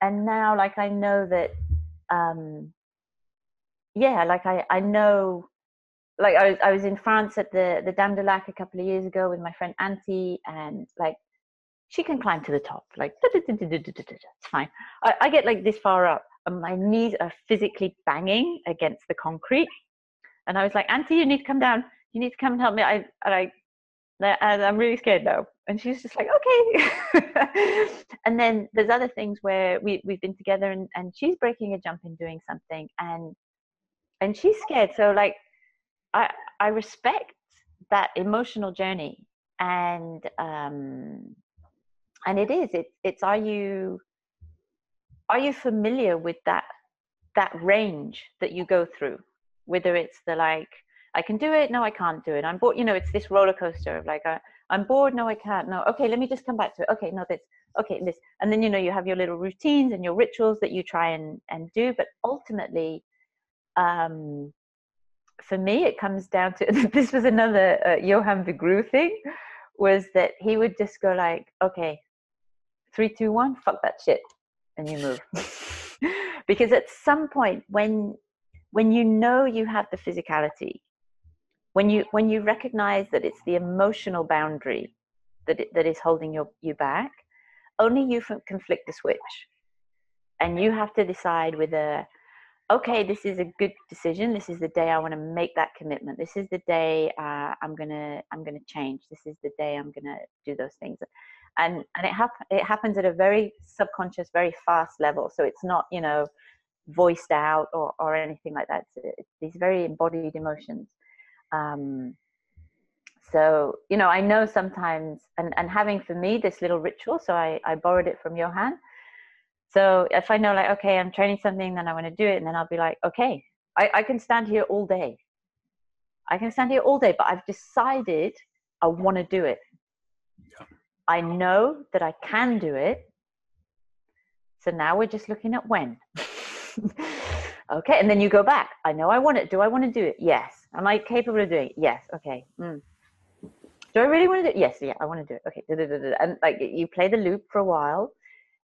and now like i know that um yeah like i i know like I was, I was in France at the the Dame du Lac a couple of years ago with my friend Auntie, and like she can climb to the top, like it's fine. I, I get like this far up, and my knees are physically banging against the concrete, and I was like, Auntie, you need to come down. You need to come and help me. I I and I'm really scared now. And she's just like, okay. and then there's other things where we we've been together, and and she's breaking a jump and doing something, and and she's scared. So like I I respect that emotional journey. And um and it is it's it's are you are you familiar with that that range that you go through? Whether it's the like i can do it no i can't do it. I'm bored you know it's this roller coaster of like I, i'm bored no i can't no. Okay let me just come back to it. Okay no this okay this. And then you know you have your little routines and your rituals that you try and and do. But ultimately um for me, it comes down to this was another uh, Johann Vigroux thing, was that he would just go like, okay, three, two, one, fuck that shit, and you move. because at some point, when when you know you have the physicality, when you when you recognize that it's the emotional boundary that it, that is holding your, you back, only you can flick the switch, and you have to decide whether okay this is a good decision. This is the day i want to make that commitment. This is the day uh, i'm gonna i'm gonna change. This is the day i'm gonna do those things. And and it, hap- it happens at a very subconscious very fast level. So it's not you know voiced out or, or anything like that. It's, it's these very embodied emotions. Um, so you know i know sometimes and and having for me this little ritual so i i borrowed it from johann so if I know like, okay, I'm training something, then I want to do it, and then I'll be like, okay, I, I can stand here all day. I can stand here all day, but I've decided I want to do it. Yeah. I know that I can do it. So now we're just looking at when. okay, and then you go back. I know I want it. Do I want to do it? Yes. Am I capable of doing it? Yes. Okay. Mm. Do I really want to do it? Yes. Yeah, I want to do it. Okay. And like you play the loop for a while,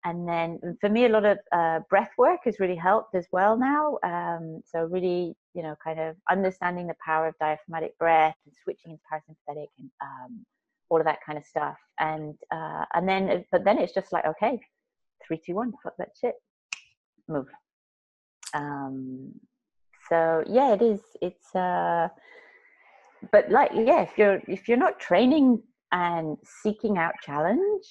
and then for me a lot of uh, breath work has really helped as well now um, so really you know kind of understanding the power of diaphragmatic breath and switching into parasympathetic and um, all of that kind of stuff. And uh, and then but then it's just like okay three two one fuck that shit. Move. Um, so yeah it is it's uh but like yeah if you're if you're not training and seeking out challenge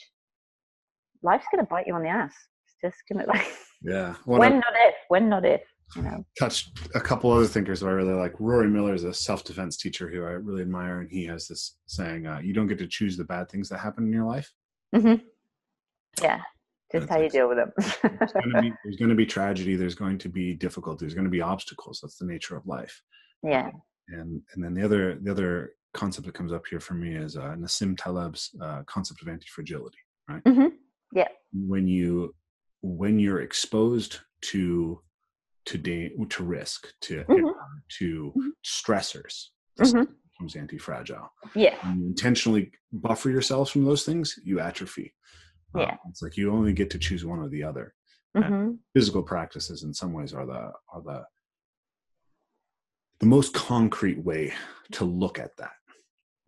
life's going to bite you on the ass. It's just going to like, yeah. When, not if, when, not if. You know. Touched a couple other thinkers that I really like. Rory Miller is a self-defense teacher who I really admire, and he has this saying: uh, "You don't get to choose the bad things that happen in your life." Mm-hmm. Yeah, just how you deal with them. there's, going to be, there's going to be tragedy. There's going to be difficulty. There's going to be obstacles. That's the nature of life. Yeah. And and then the other the other concept that comes up here for me is uh, Nassim Taleb's uh, concept of anti-fragility. Right. Mm-hmm yeah when you when you're exposed to to da- to risk to mm-hmm. to mm-hmm. stressors mm-hmm. becomes anti-fragile yeah you intentionally buffer yourselves from those things you atrophy uh, yeah it's like you only get to choose one or the other mm-hmm. physical practices in some ways are the are the the most concrete way to look at that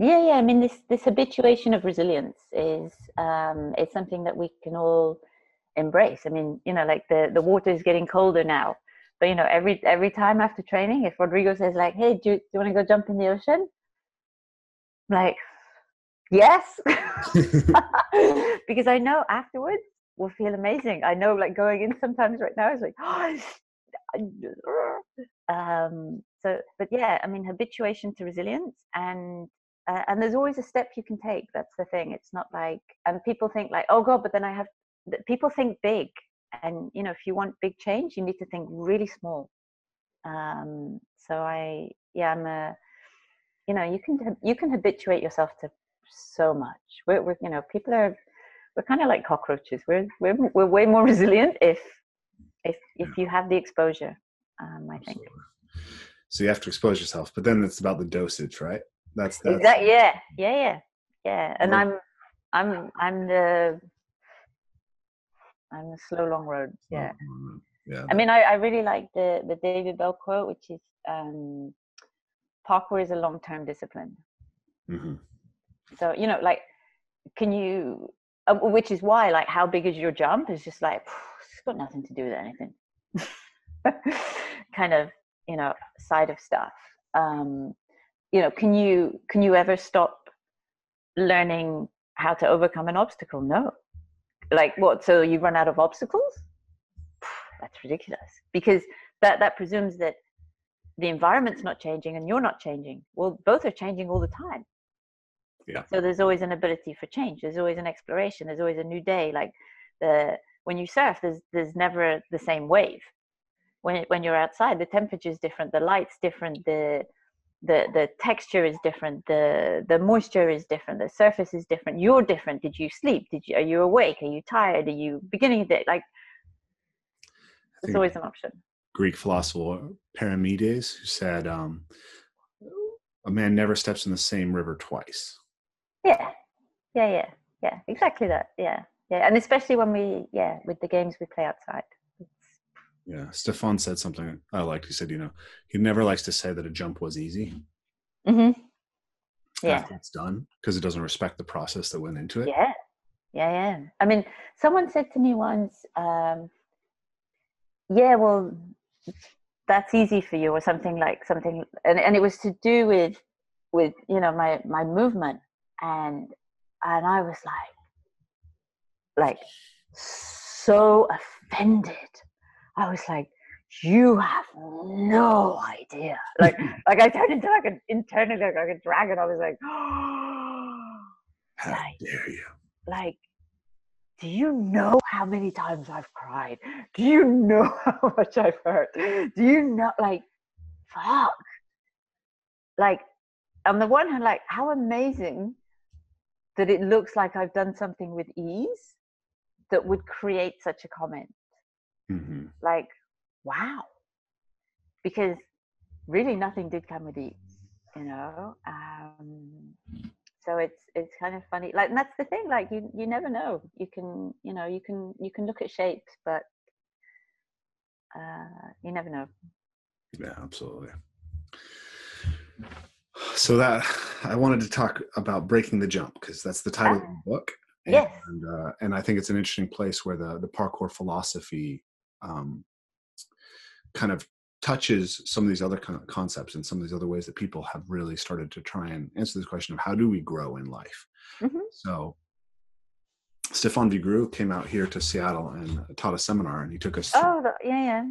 yeah yeah i mean this this habituation of resilience is um it's something that we can all embrace. I mean you know like the the water is getting colder now but you know every every time after training if rodrigo says like hey do, do you want to go jump in the ocean? I'm like yes. Because i know afterwards will feel amazing. I know like going in sometimes right now is like um so but yeah i mean habituation to resilience and and there's always a step you can take that's the thing it's not like and people think like oh god but then i have people think big and you know if you want big change you need to think really small. Um so i yeah i'm a you know you can you can habituate yourself to so much. We're, we're you know people are we're kind of like cockroaches. We're, we're we're way more resilient if if if you have the exposure um i think. So you have to expose yourself but then it's about the dosage right that's that's exactly, yeah, yeah, yeah, yeah. And I'm, I'm, I'm the, I'm the slow long road. Yeah. yeah. I mean, I, I really like the the David Belle quote, which is um, parkour is a long term discipline. Mm-hmm. So you know, like, can you? Uh, which is why, like, how big is your jump? Is just like it's got nothing to do with anything. kind of, you know, side of stuff. Um, you know, can you can you ever stop learning how to overcome an obstacle? No. Like what? So you run out of obstacles? That's ridiculous because that that presumes that the environment's not changing and you're not changing. Well, both are changing all the time. Yeah. So there's always an ability for change. There's always an exploration. There's always a new day. Like the when you surf, there's there's never the same wave. When it, when you're outside, the temperature is different, the light's different, the the the texture is different, the the moisture is different, the surface is different. You're different. Did you sleep? Did you are you awake? Are you tired? Are you beginning of day? Like it's always an option. Greek philosopher Parmenides, who said, um, "A man never steps in the same river twice." Yeah, yeah, yeah, yeah. Exactly that. Yeah, yeah. And especially when we, yeah, with the games we play outside. Yeah, Stefan said something I liked. He said, "You know, he never likes to say that a jump was easy Mm-hmm. Yeah, after it's done because it doesn't respect the process that went into it." yeah, yeah, yeah. I mean, someone said to me once, um, "Yeah, well, that's easy for you," or something like something, and and it was to do with with you know my my movement, and and I was like, like so offended. I was like, "You have no idea!" Like, like I turned into like an internally like, like a dragon. I was like, How Right. dare you? like do you know how many times i've cried do you know how much i've hurt do you know like fuck like on the one hand like how amazing that it looks like i've done something with ease that would create such a comment hmm like wow because really nothing did come with ease you know um so it's it's kind of funny like and that's the thing like you you never know you can you know you can you can look at shapes but uh you never know Yeah, absolutely. So that I wanted to talk about breaking the jump because that's the title of the book. And, Yes. uh, and I think it's an interesting place where the the parkour philosophy um, kind of touches some of these other con- concepts and some of these other ways that people have really started to try and answer this question of how do we grow in life. Mhm. So Stefan Vigroux came out here to Seattle and taught a seminar, and he took us through oh the, yeah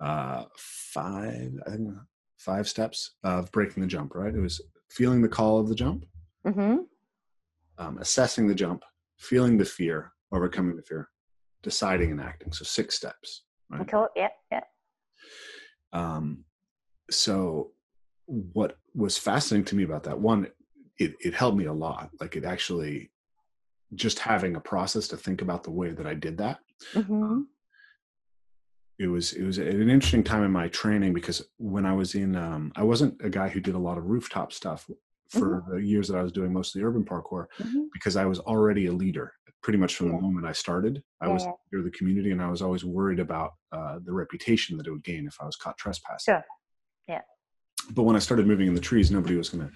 yeah uh, five, I think, five steps of breaking the jump. Right? It was feeling the call of the jump, mm-hmm um, assessing the jump, feeling the fear, overcoming the fear, deciding and acting. So six steps. Right? cool yeah yeah Um, so what was fascinating to me about that one, it, it helped me a lot. Like it actually just having a process to think about the way that I did that. mm-hmm. It was it was an interesting time in my training because when I was in um, I wasn't a guy who did a lot of rooftop stuff for the years that I was doing mostly urban parkour Mm-hmm. because I was already a leader pretty much from the moment I started. I was a the community and I was always worried about uh, the reputation that it would gain if I was caught trespassing. Sure. Yeah. But when I started moving in the trees, nobody was going to.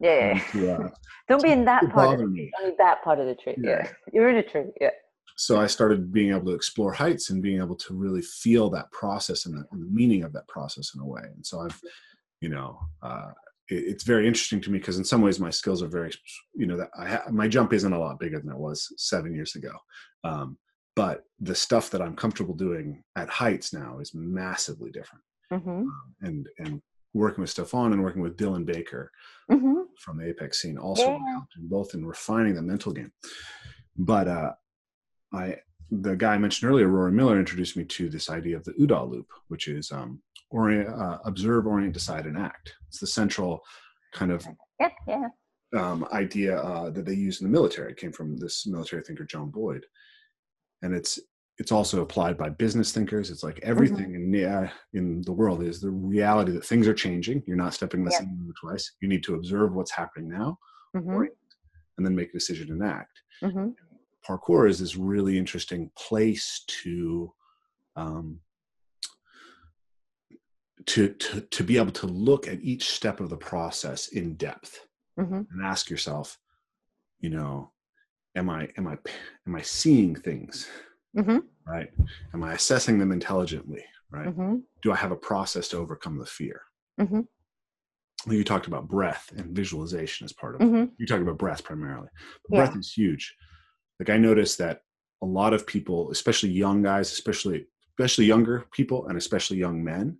yeah, yeah. to uh, don't be in that part of the only that part of the tree yeah, Yeah. you're in a tree yeah so I started being able to explore heights and being able to really feel that process and the, and the meaning of that process in a way. And so I've, you know, uh, it's very interesting to me because in some ways my skills are very, you know, that I ha- my jump isn't a lot bigger than it was seven years ago. Um, but the stuff that I'm comfortable doing at heights now is massively different. mm-hmm. Um, and and working with Stefan and working with Dylan Baker, Mm-hmm. from the Apex scene also Yeah. helped both in refining the mental game. But uh, I, the guy I mentioned earlier, Rory Miller, introduced me to this idea of the OODA loop, which is um, orient, uh, observe, orient, decide, and act. It's the central kind of yeah yeah um, idea uh, that they use in the military. It came from this military thinker John Boyd, and it's it's also applied by business thinkers. It's like everything in the, uh, in the world is the reality that things are changing. You're not stepping the Yeah. same twice. You need to observe what's happening now, mm-hmm. orient, and then make a decision and act. Mm-hmm. parkour is this really interesting place to um, to, to to be able to look at each step of the process in depth mm-hmm. and ask yourself you know am i am i am i seeing things mm-hmm. right am i assessing them intelligently right Mm-hmm. do i have a process to overcome the fear Mhm. you talked about breath and visualization as part of Mm-hmm. you talk about breath primarily Yeah. breath is huge like i noticed that a lot of people especially young guys especially especially younger people and especially young men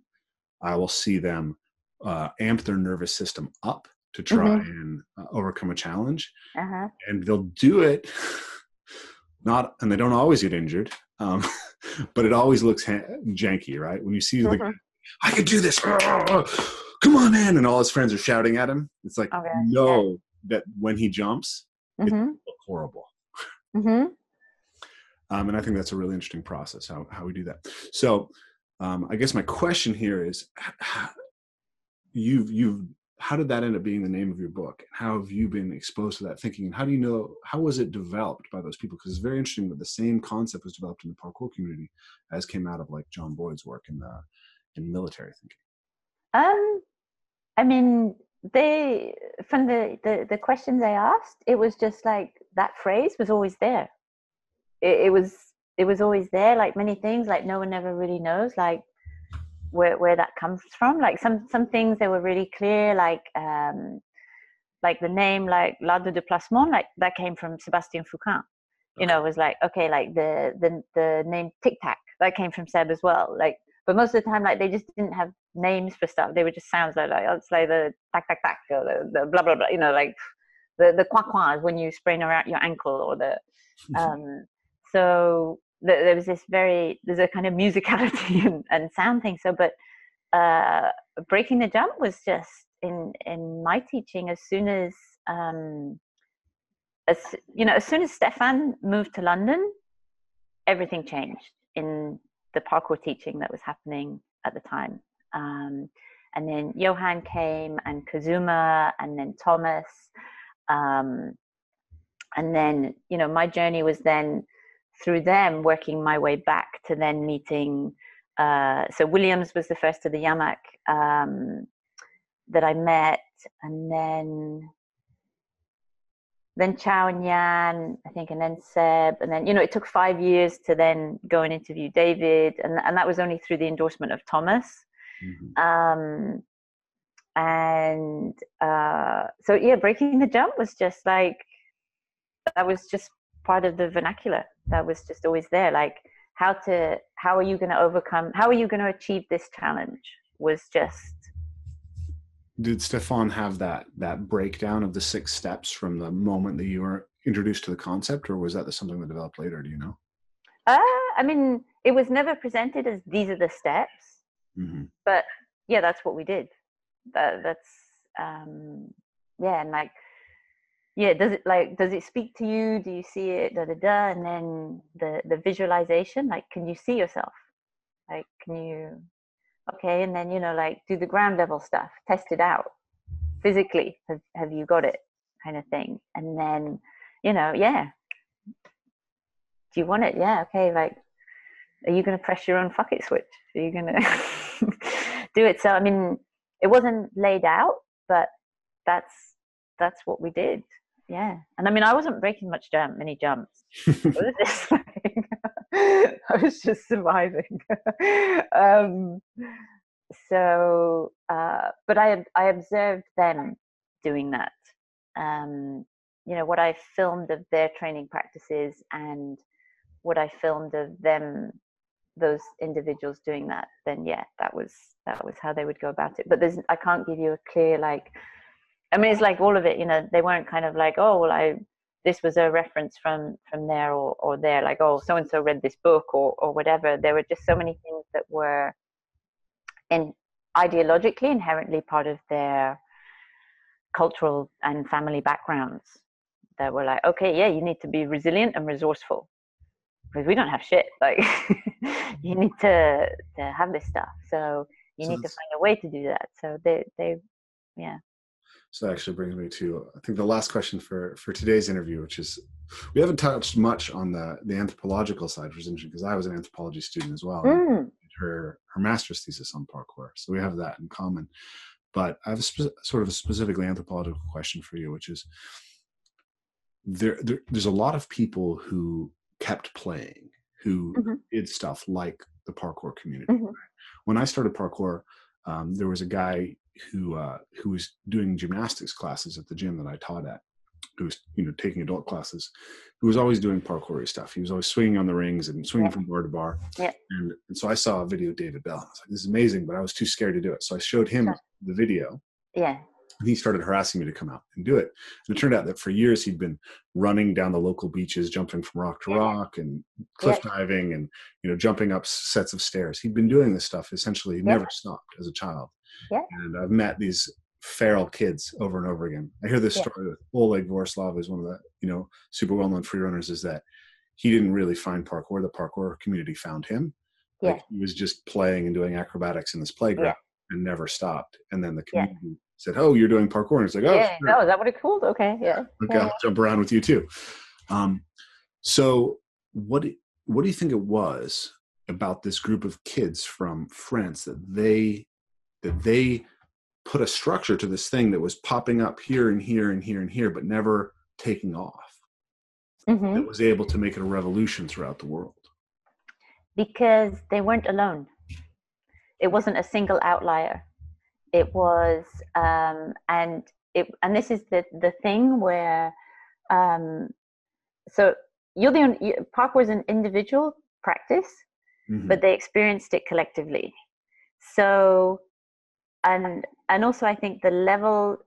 i will see them uh, amp their nervous system up to try Mhm. and uh, overcome a challenge Uh-huh. and they'll do it not and they don't always get injured um, but it always looks ha- janky right when you see the Mhm. i can do this come on man and all his friends are shouting at him it's like Okay, you know that when he jumps Mm-hmm. look horrible Mm-hmm. um, and i think that's a really interesting process how, how we do that so um, i guess my question here is you've you've how did that end up being the name of your book? How have you been exposed to that thinking? And how do you know how was it developed by those people? Because it's very interesting that the same concept was developed in the parkour community as came out of like john boyd's work in the in military thinking. Um, I mean, they from the, the the questions I asked, it was just like that phrase was always there. It, it was it was always there. Like many things, like no one ever really knows, like where where that comes from. Like some some things that were really clear, like um, like the name, like l'art de déplacement, like that came from Sebastian Foucan. You know, it was like okay, like the the the name Tic Tac that came from Seb as well. Like but most of the time like they just didn't have names for stuff they were just sounds like like it's like the tac tac tac or the, the blah blah blah you know like the the qua qua when you sprain around your ankle or the um so there was this very there's a kind of musicality and, and sound thing so but uh breaking the jump was just in in my teaching as soon as um as you know as soon as stefan moved to london everything changed in the parkour teaching that was happening at the time. Um, and then Johan came and Kazuma and then Thomas. Um, and then, you know, my journey was then through them working my way back to then meeting. Uh, so Williams was the first of the Yamak um, that I met. And then then Chow and Yan, I think, and then Seb, and then you know it took five years to then go and interview David, and and that was only through the endorsement of Thomas. Mhm. Um, and uh, so yeah, breaking the jump was just like that was just part of the vernacular. That was just always there. Like how to how are you going to overcome? How are you going to achieve this challenge? Was just did stefan have that that breakdown of the six steps from the moment that you were introduced to the concept or was that something that developed later do you know uh, I mean, it was never presented as these are the steps. hmm but yeah that's what we did that that's um yeah and like yeah does it like does it speak to you? Do you see it da da da and then the the visualization like can you see yourself? Like can you okay and then you know like do the ground level stuff test it out physically have, have you got it kind of thing and then you know yeah. Do you want it? Yeah okay like are you going to press your own fuck it switch? Are you going to do it? So i mean it wasn't laid out but that's that's what we did yeah. And i mean i wasn't breaking much jump many jumps. Was just like, i was just surviving. Um so uh but i i observed them doing that. Um you know what i filmed of their training practices and what i filmed of them those individuals doing that then yeah that was that was how they would go about it. But there's i can't give you a clear like i mean it's like all of it you know they weren't kind of like oh well i this was a reference from from there or or there like oh so and so read this book or or whatever. There were just so many things that were in ideologically inherently part of their cultural and family backgrounds that were like okay yeah you need to be resilient and resourceful because we don't have shit like you need to to have this stuff. So you So need to find a way to do that. So they they yeah So that actually brings me to I think the last question for for today's interview, which is we haven't touched much on the the anthropological side, which is interesting because I was an anthropology student as well. Mm. Her her master's thesis on parkour, so we have that in common. But I have a spe- sort of a specifically anthropological question for you, which is there, there there's a lot of people who kept playing, who Mm-hmm. did stuff like the parkour community. Mhm. When I started parkour, um, there was a guy who uh, who was doing gymnastics classes at the gym that I taught at, who was you know taking adult classes, who was always doing parkour stuff. He was always swinging on the rings and swinging Yeah. from bar to bar. Yeah. And, and so I saw a video of David Belle. I was like, this is amazing, but I was too scared to do it. So I showed him Sure. the video, Yeah. and he started harassing me to come out and do it. And it turned out that for years he'd been running down the local beaches, jumping from rock to Yeah. rock, and cliff diving, and you know jumping up sets of stairs. He'd been doing this stuff essentially. He Yeah. never stopped as a child. Yeah. And I've met these feral kids over and over again. I hear this Yeah. story with Oleg Vorslav, is one of the you know super well known free runners. Is that he didn't really find parkour; the parkour community found him. Like, Yeah. he was just playing and doing acrobatics in this playground and never stopped. And then the Yeah. community said, "Oh, you're doing parkour," and it's like, "Oh, yeah. sure. Oh, is that what it's called? Okay. Yeah. okay, yeah. I'll jump around with you too." Um, so, what what do you think it was about this group of kids from France that they that they put a structure to this thing that was popping up here and here and here and here, but never taking off? Mhm. That was able to make it a revolution throughout the world. because they weren't alone. It wasn't a single outlier. It was, um, and it, and this is the the thing where, um, so you're the only, parkour is an individual practice, Mhm. but they experienced it collectively. So, and and also I think the level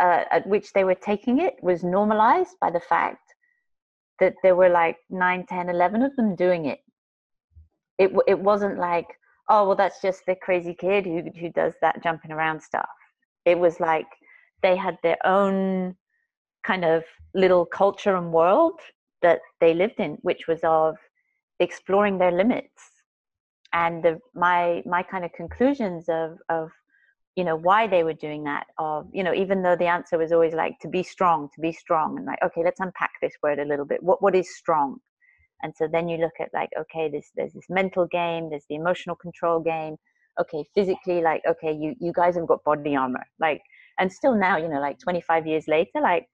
uh, at which they were taking it was normalized by the fact that there were like 9 10 11 of them doing it. It it wasn't like oh well that's just the crazy kid who who does that jumping around stuff. It was like they had their own kind of little culture and world that they lived in which was of exploring their limits. And the my my kind of conclusions of of you know why they were doing that of you know even though the answer was always like to be strong to be strong and like okay let's unpack this word a little bit. What what is strong? And so then you look at like okay this there's this mental game there's the emotional control game. Okay physically like okay you you guys have got body armor. Like and still now you know like 25 years later like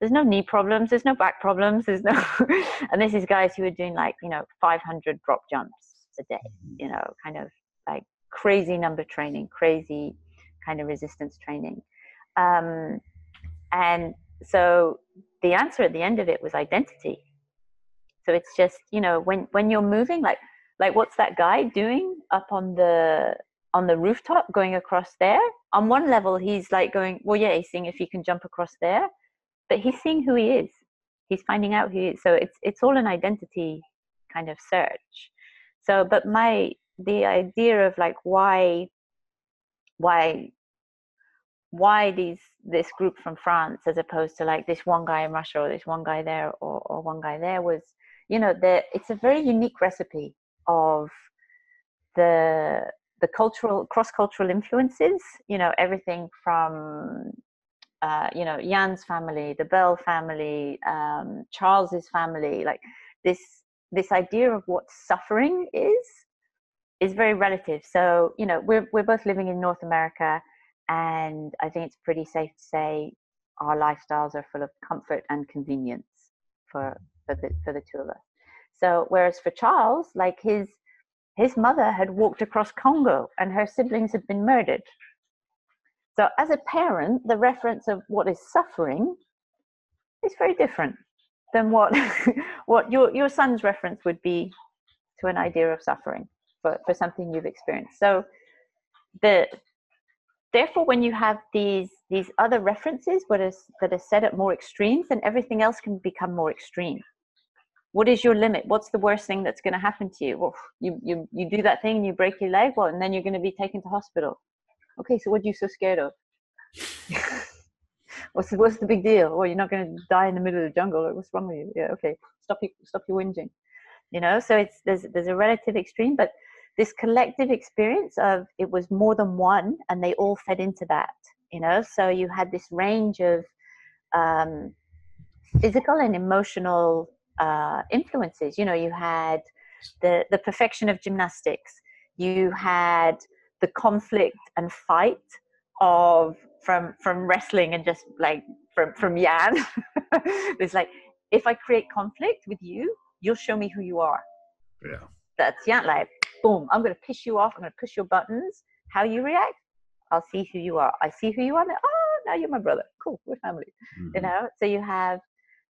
there's no knee problems there's no back problems there's no and this is guys who are doing like you know 500 drop jumps a day mm-hmm. you know kind of like crazy number training crazy kind of resistance training. Um and so the answer at the end of it was identity. So it's just you know when when you're moving like like what's that guy doing up on the on the rooftop going across there? On one level he's like going well yeah he's seeing if he can jump across there but he's seeing who he is. He's finding out who he is. So it's it's all an identity kind of search. So but my the idea of like why why why these this group from France as opposed to like this one guy in Russia or this one guy there or, or one guy there was you know the it's a very unique recipe of the the cultural cross cultural influences you know everything from uh, you know Jan's family the Belle family um, Charles's family like this this idea of what suffering is is very relative so you know we're we're both living in North America and I think it's pretty safe to say our lifestyles are full of comfort and convenience for for the for the two of us. So whereas for Charles, like his his mother had walked across Congo and her siblings had been murdered. So as a parent, the reference of what is suffering is very different than what what your your son's reference would be to an idea of suffering for, for something you've experienced. So the therefore when you have these these other references what is that are set at more extremes then everything else can become more extreme. What is your limit? What's the worst thing that's going to happen to you? Well you you you do that thing and you break your leg well and then you're going to be taken to hospital. Okay so what are you so scared of? What's the, what's the big deal? Well you're not going to die in the middle of the jungle. What's wrong with you? Yeah okay. Stop you stop your whinging. You know so it's there's there's a relative extreme but this collective experience of it was more than one and they all fed into that you know? So you had this range of um, physical and emotional uh, influences. You know you had the the perfection of gymnastics. You had the conflict and fight of from from wrestling and just like from from yan. It's like if i create conflict with you you'll show me who you are. Yeah. That's yan like boom i'm going to piss you off i'm going to push your buttons. How you react? I'll see who you are. I see who you are now. oh now you're my brother. Cool we're family. Mm-hmm. you know? So you have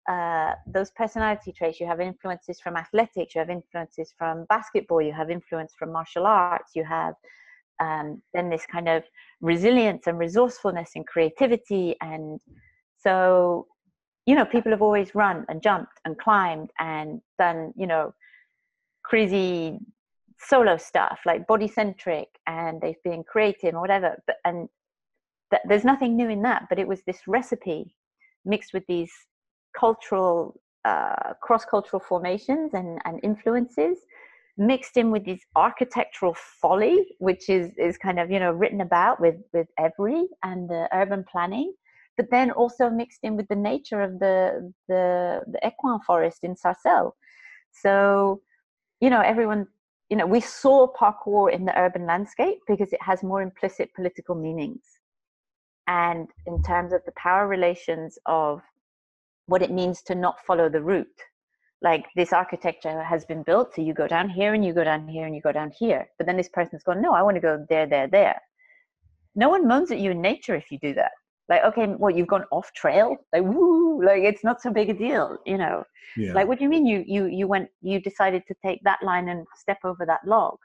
uh, those personality traits. You have influences from athletics you have influences from basketball you have influence from martial arts you have um, then this kind of resilience and resourcefulness and creativity. And so you know people have always run and jumped and climbed and done you know crazy solo stuff like body centric and they've been creative or whatever but and th- there's nothing new in that but it was this recipe mixed with these cultural uh, cross-cultural formations and, and influences mixed in with this architectural folly which is is kind of you know written about with with Évry and the urban planning but then also mixed in with the nature of the the the Écouen forest in sarcelles. So you know everyone you know we saw parkour in the urban landscape because it has more implicit political meanings. And in terms of the power relations of what it means to not follow the route like this architecture has been built so you go down here and you go down here and you go down here. But then this person's gone no i want to go there there there. No one moans at you in nature if you do that like okay well you've gone off trail like woo like it's not so big a deal you know? Yeah. like what do you mean you you you went you decided to take that line and step over that log?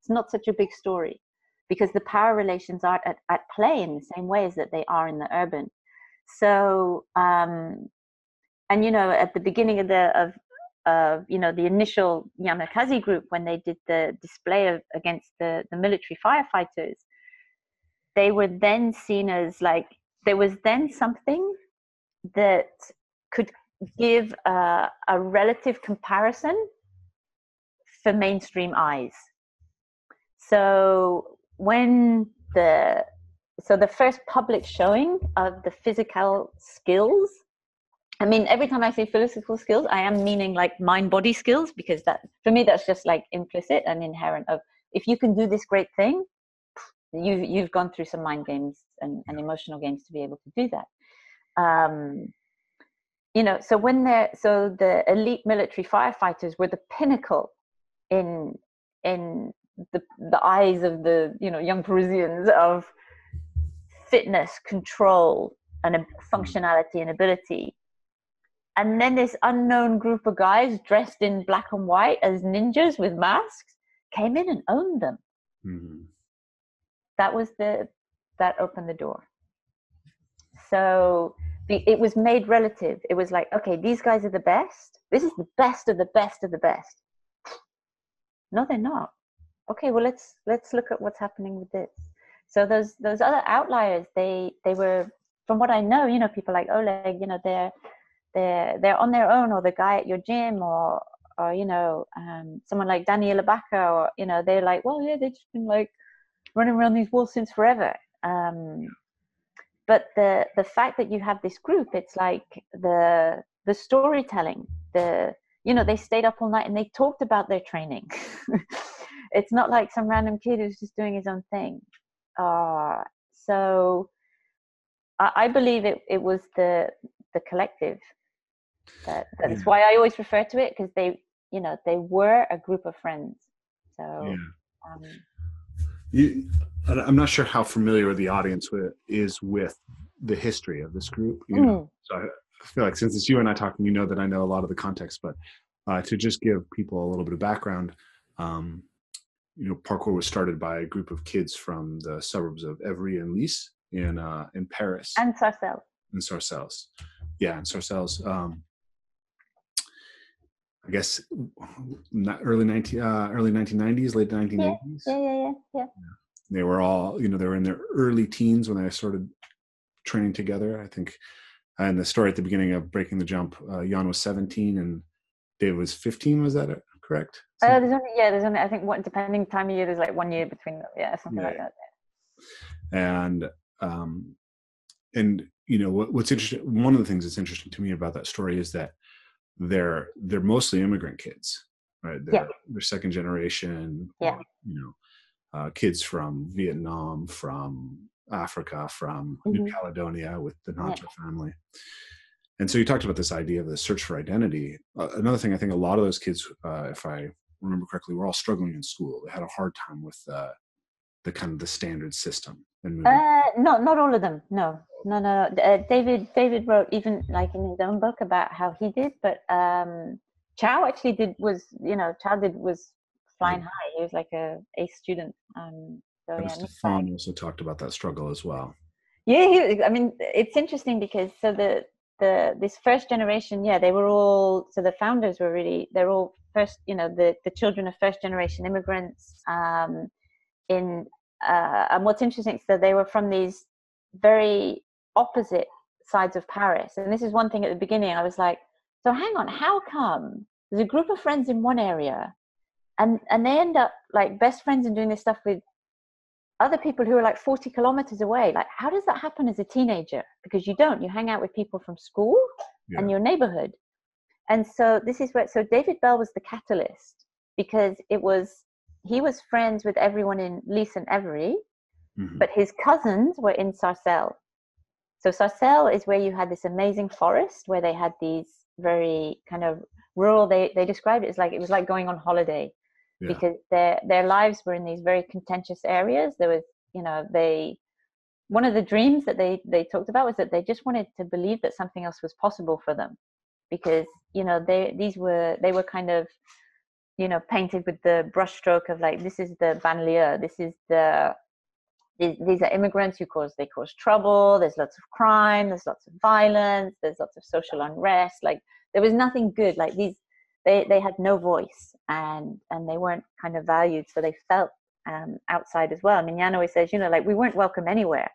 It's not such a big story because the power relations are at, at play in the same way as that they are in the urban. So um and you know at the beginning of the of uh, you know the initial Yamakasi group when they did the display of, against the the military firefighters they were then seen as like there was then something that could give a, a relative comparison for mainstream eyes so when the so the first public showing of the physical skills I mean, every time I say physical skills, I am meaning like mind body skills because that, for me, that's just like implicit and inherent. Of if you can do this great thing, you you've gone through some mind games and, and emotional games to be able to do that. Um, you know, so when they're so the elite military firefighters were the pinnacle in in the the eyes of the you know young Parisians of fitness, control, and mm. functionality and ability and then this unknown group of guys dressed in black and white as ninjas with masks came in and owned them mm-hmm. That was the that opened the door. So the, it was made relative. It was like okay these guys are the best. This is the best of the best of the best. No they're not. Okay well let's let's look at what's happening with this. So those those other outliers they they were from what i know you know people like oleg you know they're they're they're on their own or the guy at your gym or or you know um, someone like Daniela Baca or you know they're like well yeah they've just been like running around these walls since forever um, but the the fact that you have this group it's like the the storytelling the you know they stayed up all night and they talked about their training it's not like some random kid who's just doing his own thing uh, so I, I believe it, it was the the collective that, that's yeah. why I always refer to it because they, you know, they were a group of friends. So, yeah. um, you, I'm not sure how familiar the audience with, is with the history of this group. You know, mm. so I feel like since it's you and I talking, you know that I know a lot of the context, but uh, to just give people a little bit of background, um, you know, parkour was started by a group of kids from the suburbs of Évry and Lisses in uh, in Paris and Sarcelles. In Sarcelles, yeah, in Sarcelles. Um, I guess early 19 uh, early 1990s, late 1980s. Yeah, yeah, yeah, yeah, They were all, you know, they were in their early teens when they started training together. I think, and the story at the beginning of Breaking the Jump, uh, Jan was 17 and Dave was 15. Was that correct? Uh, there's only, yeah, there's only, I think, what, depending time of year, there's like one year between, them. yeah, something yeah. like that. And um, and you know what, what's interesting. One of the things that's interesting to me about that story is that they're they're mostly immigrant kids, right? They're, Yeah. they're second generation. Yeah. You know, uh, kids from Vietnam, from Africa, from New Mhm. Caledonia with the Hnautra family. And so you talked about this idea of the search for identity. Uh, another thing, I think a lot of those kids, uh, if I remember correctly, were all struggling in school. They had a hard time with uh, the kind of the standard system. And. Uh, no, not all of them. No, no, no. no. Uh, David, David wrote even like in his own book about how he did, but um, Chow actually did was you know Chow did was flying high. He was like a A student. Um, so And yeah. Stefan also talked about that struggle as well. Yeah, he, I mean, it's interesting because so the the this first generation, yeah, they were all so the founders were really they're all first, you know, the the children of first generation immigrants. Um, in uh, and what's interesting is that they were from these very opposite sides of Paris, and this is one thing at the beginning. I was like, so hang on, how come there's a group of friends in one area, and and they end up like best friends and doing this stuff with other people who are like 40 kilometers away like how does that happen as a teenager because you don't you hang out with people from school and your neighborhood and so this is where so david belle was the catalyst because it was he was friends with everyone in Lisses and Évry, Mhm. but his cousins were in Sarcelles. So Sarcelles is where you had this amazing forest where they had these very kind of rural. They they described it as like it was like going on holiday Yeah. because their their lives were in these very contentious areas. There was you know they one of the dreams that they they talked about was that they just wanted to believe that something else was possible for them because you know they these were they were kind of you know painted with the brushstroke of like this is the banlieue this is the these, these are immigrants who cause they cause trouble there's lots of crime there's lots of violence there's lots of social unrest like there was nothing good like these they they had no voice and and they weren't kind of valued so they felt um outside as well. I mean jan always says you know like we weren't welcome anywhere.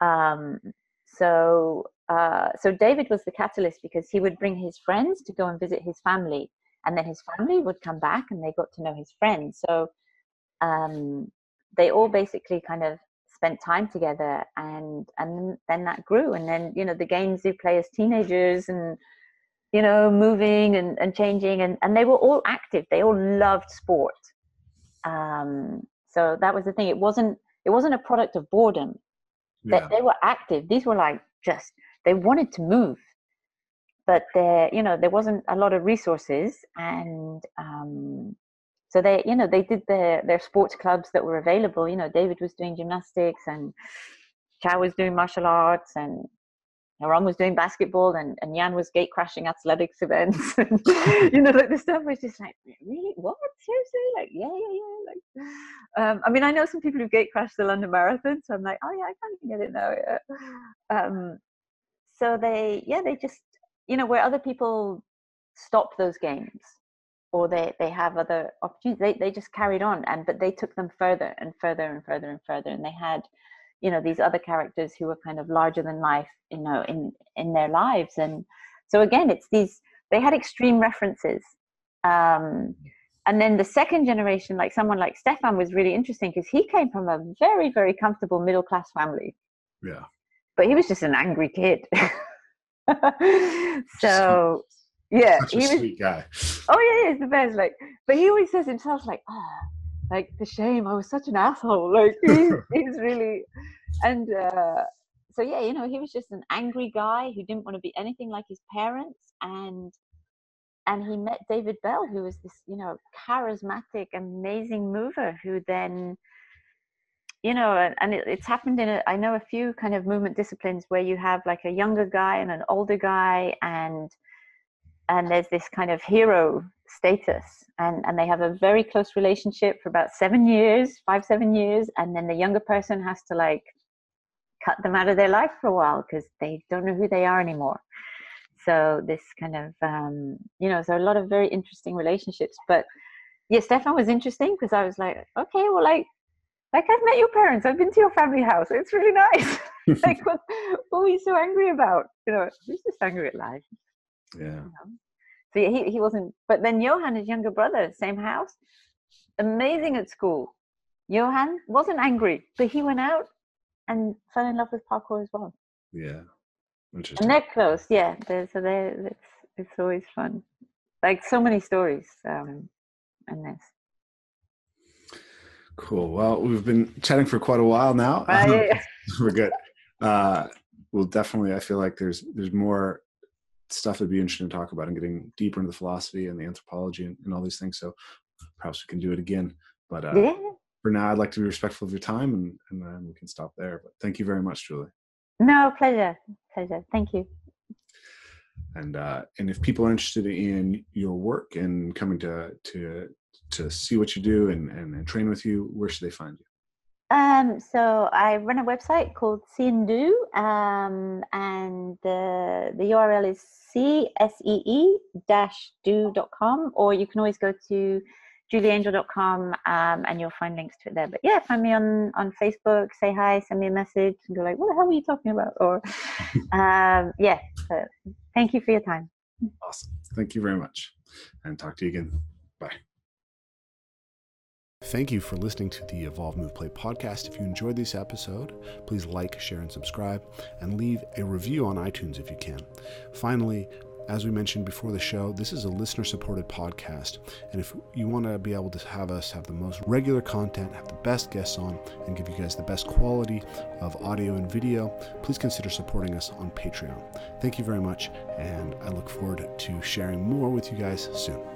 Um so uh so david was the catalyst because he would bring his friends to go and visit his family and then his family would come back and they got to know his friends. So um they all basically kind of spent time together and and then that grew. And then you know the games they play as teenagers and you know moving and, and changing and, and they were all active. They all loved sport. Um so that was the thing. It wasn't it wasn't a product of boredom yeah. that they were active. These were like just they wanted to move. But there you know there wasn't a lot of resources and um so they you know they did their their sports clubs that were available you know david was doing gymnastics and chow was doing martial arts and Aaron was doing basketball and, and Jan was gate crashing athletics events. And, you know, like the stuff was just like, really? What? Seriously? Like, yeah, yeah, yeah. Like, um, I mean, I know some people who gate crashed the London Marathon, so I'm like, oh yeah, I kind of get it now. Yeah. Um, so they, yeah, they just, you know, where other people stop those games or they, they have other opportunities, they, they just carried on and, but they took them further and further and further and further. And they had, you know these other characters who were kind of larger than life you know in in their lives and so again it's these they had extreme references um and then the second generation like someone like stefan was really interesting because he came from a very very comfortable middle class family yeah. but he was just an angry kid so yeah Such a he was sweet guy. oh yeah, he's the best. Like, but he always says himself like, ah, like the shame. I was such an asshole. Like he's, he's really, and uh, so yeah, you know, he was just an angry guy who didn't want to be anything like his parents, and and he met David Belle, who was this, you know, charismatic, amazing mover, who then. You know, and, and it, it's happened in a, I know a few kind of movement disciplines where you have like a younger guy and an older guy, and and there's this kind of hero status. And and they have a very close relationship for about seven years five seven years. And then the younger person has to like cut them out of their life for a while because they don't know who they are anymore. So this kind of um you know so a lot of very interesting relationships. But yeah stefan was interesting because i was like okay well like like i've met your parents. I've been to your family house. It's really nice. Like what, what were you so angry about? You know he's just angry at life yeah. you know. So yeah, he, he wasn't. But then Johan, his younger brother, same house, amazing at school. Johan wasn't angry, but he went out and fell in love with parkour as well. Yeah, interesting. And they're close, yeah. They're, so they it's it's always fun. Like so many stories um, in this. Cool. Well, we've been chatting for quite a while now. Right. We're good. Uh, well, definitely, I feel like there's there's more stuff that'd be interesting to talk about and getting deeper into the philosophy and the anthropology and, and all these things. So perhaps we can do it again. But uh, yeah. for now, I'd like to be respectful of your time and, and then we can stop there. But thank you very much, Julie. No, pleasure. Pleasure. Thank you. And uh, and if people are interested in your work and coming to to to see what you do and, and, and train with you, where should they find you? Um, so I run a website called See um, and the the URL is csee dash do.com, or you can always go to julieangel.com um, and you'll find links to it there. But yeah, find me on on Facebook, say hi, send me a message, and go like, "What the hell are you talking about?" Or um, yeah. So thank you for your time. Awesome. Thank you very much, and talk to you again. Thank you for listening to the Evolve Move Play podcast. If you enjoyed this episode, please like, share, and subscribe, and leave a review on iTunes if you can. Finally, as we mentioned before the show, this is a listener supported podcast. And if you want to be able to have us have the most regular content, have the best guests on, and give you guys the best quality of audio and video, please consider supporting us on Patreon. Thank you very much, and I look forward to sharing more with you guys soon.